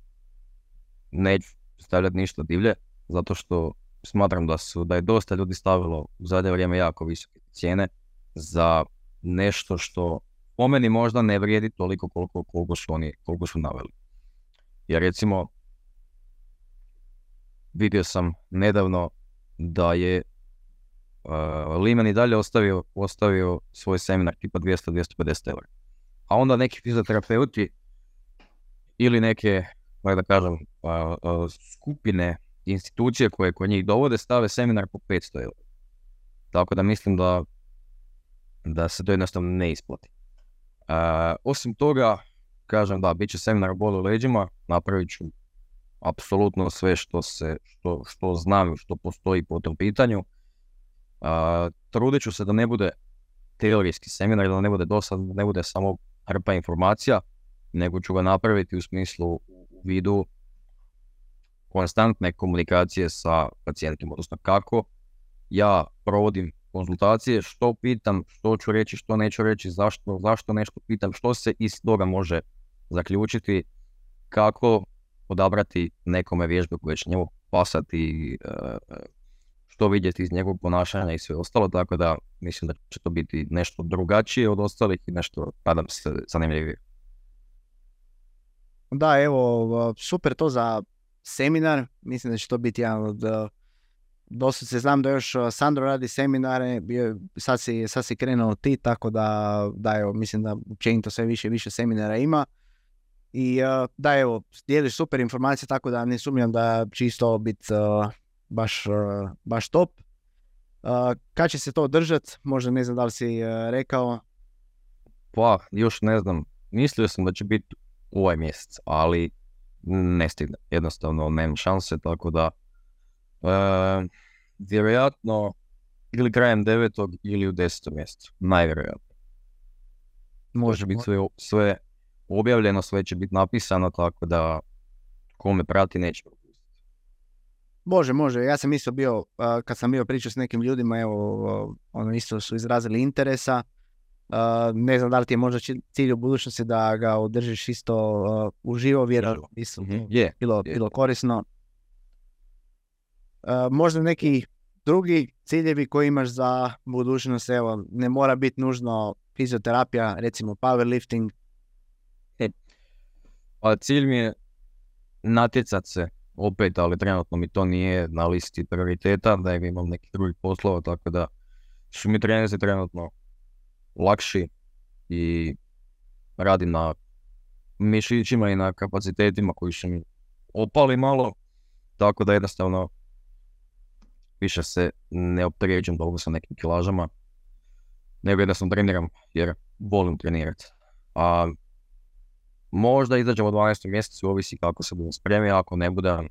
Neću stavljati ništa divlje, zato što smatram da su da je dosta ljudi stavilo u zadnje vrijeme jako visoke cijene za nešto što po meni možda ne vrijedi toliko koliko, koliko su oni koliko su naveli. Jer recimo vidio sam nedavno da je uh, Liman i dalje ostavio, ostavio svoj seminar tipa 200-250 eura. A onda neki fizioterapeuti ili neke, da kažem, uh, uh, skupine, institucije koje kod njih dovode stave seminar po 500 eura. Tako da mislim da, da se to jednostavno ne isplati. osim toga, kažem da, bit će seminar o bolu leđima, napravit ću apsolutno sve što, se, što, što znam, što postoji po tom pitanju. trudit ću se da ne bude teorijski seminar, da ne bude dosad, da ne bude samo hrpa informacija, nego ću ga napraviti u smislu u vidu konstantne komunikacije sa pacijentom, odnosno kako ja provodim konzultacije, što pitam, što ću reći, što neću reći, zašto, zašto nešto pitam, što se iz toga može zaključiti, kako odabrati nekome vježbe koje će njemu pasati, e, što vidjeti iz njegovog ponašanja i sve ostalo, tako da mislim da će to biti nešto drugačije od ostalih i nešto, nadam se, zanimljivije. Da, evo, super to za seminar, mislim da će to biti jedan od dosta se znam da još Sandro radi seminare, sad, si, sad si krenuo ti, tako da, da evo, mislim da to sve više i više seminara ima. I uh, da, evo, dijeliš super informacije, tako da ne sumnjam da će isto biti uh, baš, uh, baš top. Kad će se to održati? Možda ne znam da li si rekao. Pa, još ne znam. Mislio sam da će biti ovaj mjesec, ali ne stigne. Jednostavno nema šanse, tako da vjerojatno ili krajem devetog ili u desetom mjesecu. Najvjerojatno. Može biti sve, sve objavljeno, sve će biti napisano, tako da ko me prati neće propustiti. Može, može. Ja sam isto bio, kad sam bio pričao s nekim ljudima, evo, ono isto su izrazili interesa. ne znam da li ti je možda cilj u budućnosti da ga održiš isto uživo, vjerojatno isto mm bilo, bilo korisno. Možda neki drugi ciljevi koji imaš za budućnost, evo, ne mora biti nužno fizioterapija, recimo powerlifting, pa cilj mi je natjecat se opet, ali trenutno mi to nije na listi prioriteta, da imam nekih drugih poslova, tako da su mi trenerzi trenutno lakši i radim na mišićima i na kapacitetima koji su mi opali malo, tako da jednostavno više se ne opterećem dolgo sa nekim kilažama, nego jednostavno treniram jer volim trenirati. A možda izađemo u 12. mjesecu, ovisi kako se budem spremio, ako ne budem,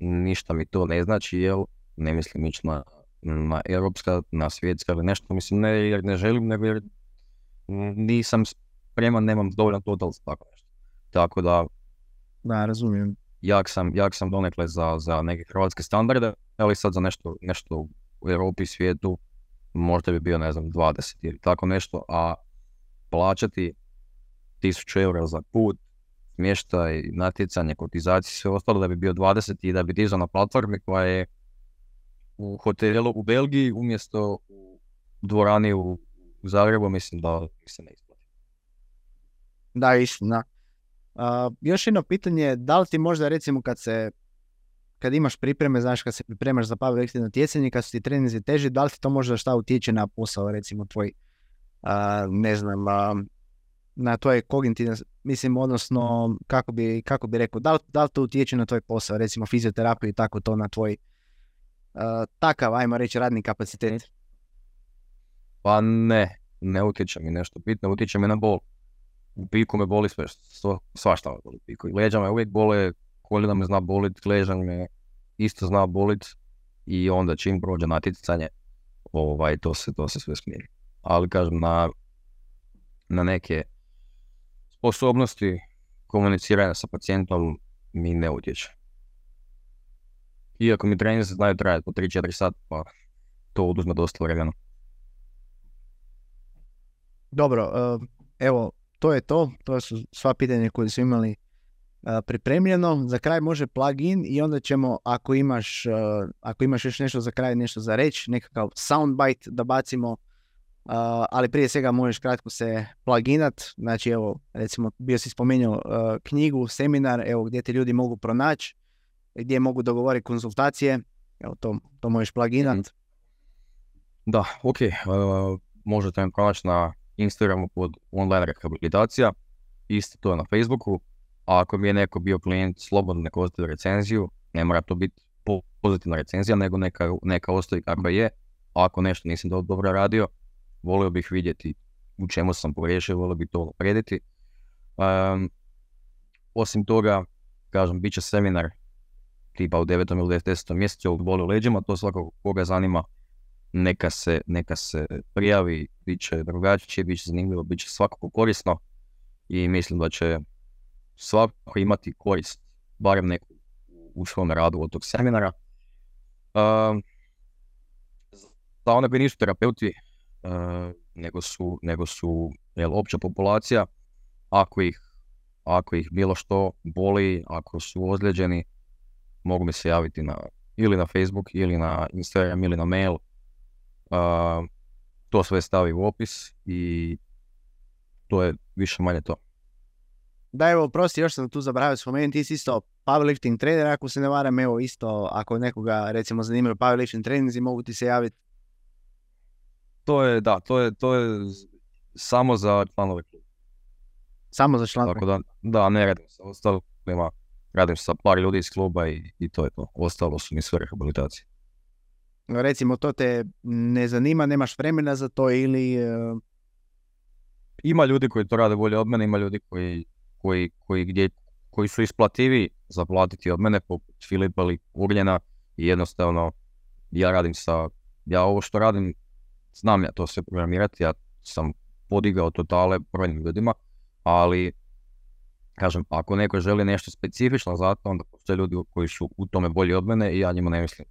ništa mi to ne znači, jel ne mislim ići na, na europska, na svjetska ili nešto, mislim ne jer ne želim, nego jer nisam spreman, nemam dovoljan total za tako nešto. Tako da... Da, razumijem. Jak sam, jak sam donekle za, za neke hrvatske standarde, ali sad za nešto, nešto u Europi i svijetu možda bi bio, ne znam, 20 ili tako nešto, a plaćati 1000 eura za put, smještaj, natjecanje, kotizacije, sve ostalo da bi bio 20 i da bi dizao na platformi koja je u hotelu u Belgiji umjesto u dvorani u Zagrebu, mislim da se ne isplati. Da, istina. Uh, još jedno pitanje, da li ti možda recimo kad se kad imaš pripreme, znaš kad se pripremaš za powerlifting natjecanje, kad su ti treninzi teži, da li ti to možda šta utječe na posao, recimo tvoj, uh, ne znam, uh, na tvoje kognitivne, mislim, odnosno, kako bi, kako bi rekao, da li, da li to utječe na tvoj posao, recimo fizioterapiju i tako to na tvoj uh, takav, ajmo reći, radni kapacitet? Pa ne, ne utječe mi nešto bitno, utječe mi na bol. U piku me boli sve, svašta me boli u piku. Leđa me uvijek bole, koljena me zna bolit, ležan me isto zna bolit i onda čim prođe natjecanje, ovaj, to se, to se sve smiri. Ali kažem, na, na neke sposobnosti komuniciranja sa pacijentom mi ne utječe. Iako mi treninzi znaju trajati po 3-4 sata, pa to oduzme dosta vremena. Dobro, evo, to je to. To su sva pitanja koje su imali pripremljeno. Za kraj može plugin i onda ćemo, ako imaš, ako imaš još nešto za kraj, nešto za reći, nekakav soundbite da bacimo ali prije svega možeš kratko se pluginat, znači evo recimo bio si spomenuo knjigu, seminar, evo gdje ti ljudi mogu pronaći, gdje mogu dogovoriti konzultacije, evo to, to možeš pluginat. Mhm. Da, ok, uh, možete me pronaći na Instagramu pod online rehabilitacija, isto to je na Facebooku, a ako mi je neko bio klijent, slobodno neka ostavi recenziju, ne mora to biti pozitivna recenzija, nego neka, neka ostavi kako je, a ako nešto nisam dobro radio, volio bih vidjeti u čemu sam pogriješio, volio bih to naprediti. Um, osim toga, kažem, bit će seminar tipa u 9. ili 10. mjesecu u boli leđima, to svakog koga zanima neka se, neka se prijavi, bit će drugačije, bit će zanimljivo, bit će svakako korisno i mislim da će svako imati korist, barem neku u svom radu od tog seminara. Um, za one koji nisu terapeuti, E, nego su, nego su jel, opća populacija, ako ih, ako ih bilo što boli, ako su ozlijeđeni, mogu mi se javiti na, ili na Facebook, ili na Instagram, ili na mail. Uh, to sve stavi u opis i to je više manje to. Da, evo, prosti, još sam tu zaboravio spomenuti, ti si isto powerlifting trener, ako se ne varam, evo isto, ako nekoga recimo zanimaju powerlifting treninzi, mogu ti se javiti to je, da, to je, to je samo za članove kluba. Samo za članove? Tako da, da, ne radim sa ostalima, radim sa par ljudi iz kluba i, i to je to. Ostalo su mi sve rehabilitacije. Recimo, to te ne zanima, nemaš vremena za to ili... Uh... Ima ljudi koji to rade bolje od mene, ima ljudi koji, koji, koji, gdje, koji su isplativi zaplatiti od mene, poput Filipa ili Ugljena i jednostavno ja radim sa, ja ovo što radim znam ja to sve programirati, ja sam podigao totale brojnim ljudima, ali kažem, ako neko želi nešto specifično za to, onda postoje ljudi koji su u tome bolji od mene i ja njima ne mislim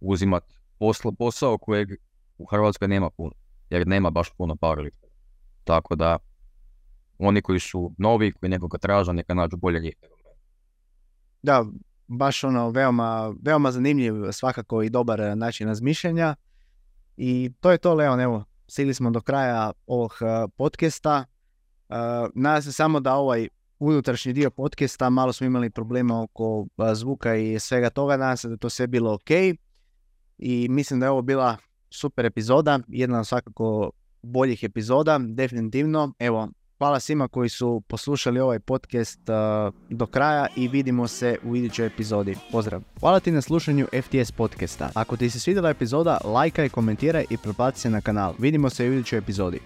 uzimat posla, posao kojeg u Hrvatskoj nema puno, jer nema baš puno powerliftera. Tako da oni koji su novi, koji nekoga traža, neka nađu bolje njih. Da, baš ono veoma, veoma zanimljiv svakako i dobar način razmišljanja. I to je to, Leon, evo, stigli smo do kraja ovog uh, podcasta. Uh, nadam se samo da ovaj unutrašnji dio podcasta, malo smo imali problema oko zvuka i svega toga, nadam se da to sve bilo ok. I mislim da je ovo bila super epizoda, jedna od svakako boljih epizoda, definitivno. Evo, hvala svima koji su poslušali ovaj podcast uh, do kraja i vidimo se u idućoj epizodi. Pozdrav! Hvala ti na slušanju FTS podcasta. Ako ti se svidjela epizoda, lajkaj, komentiraj i pretplati se na kanal. Vidimo se u idućoj epizodi.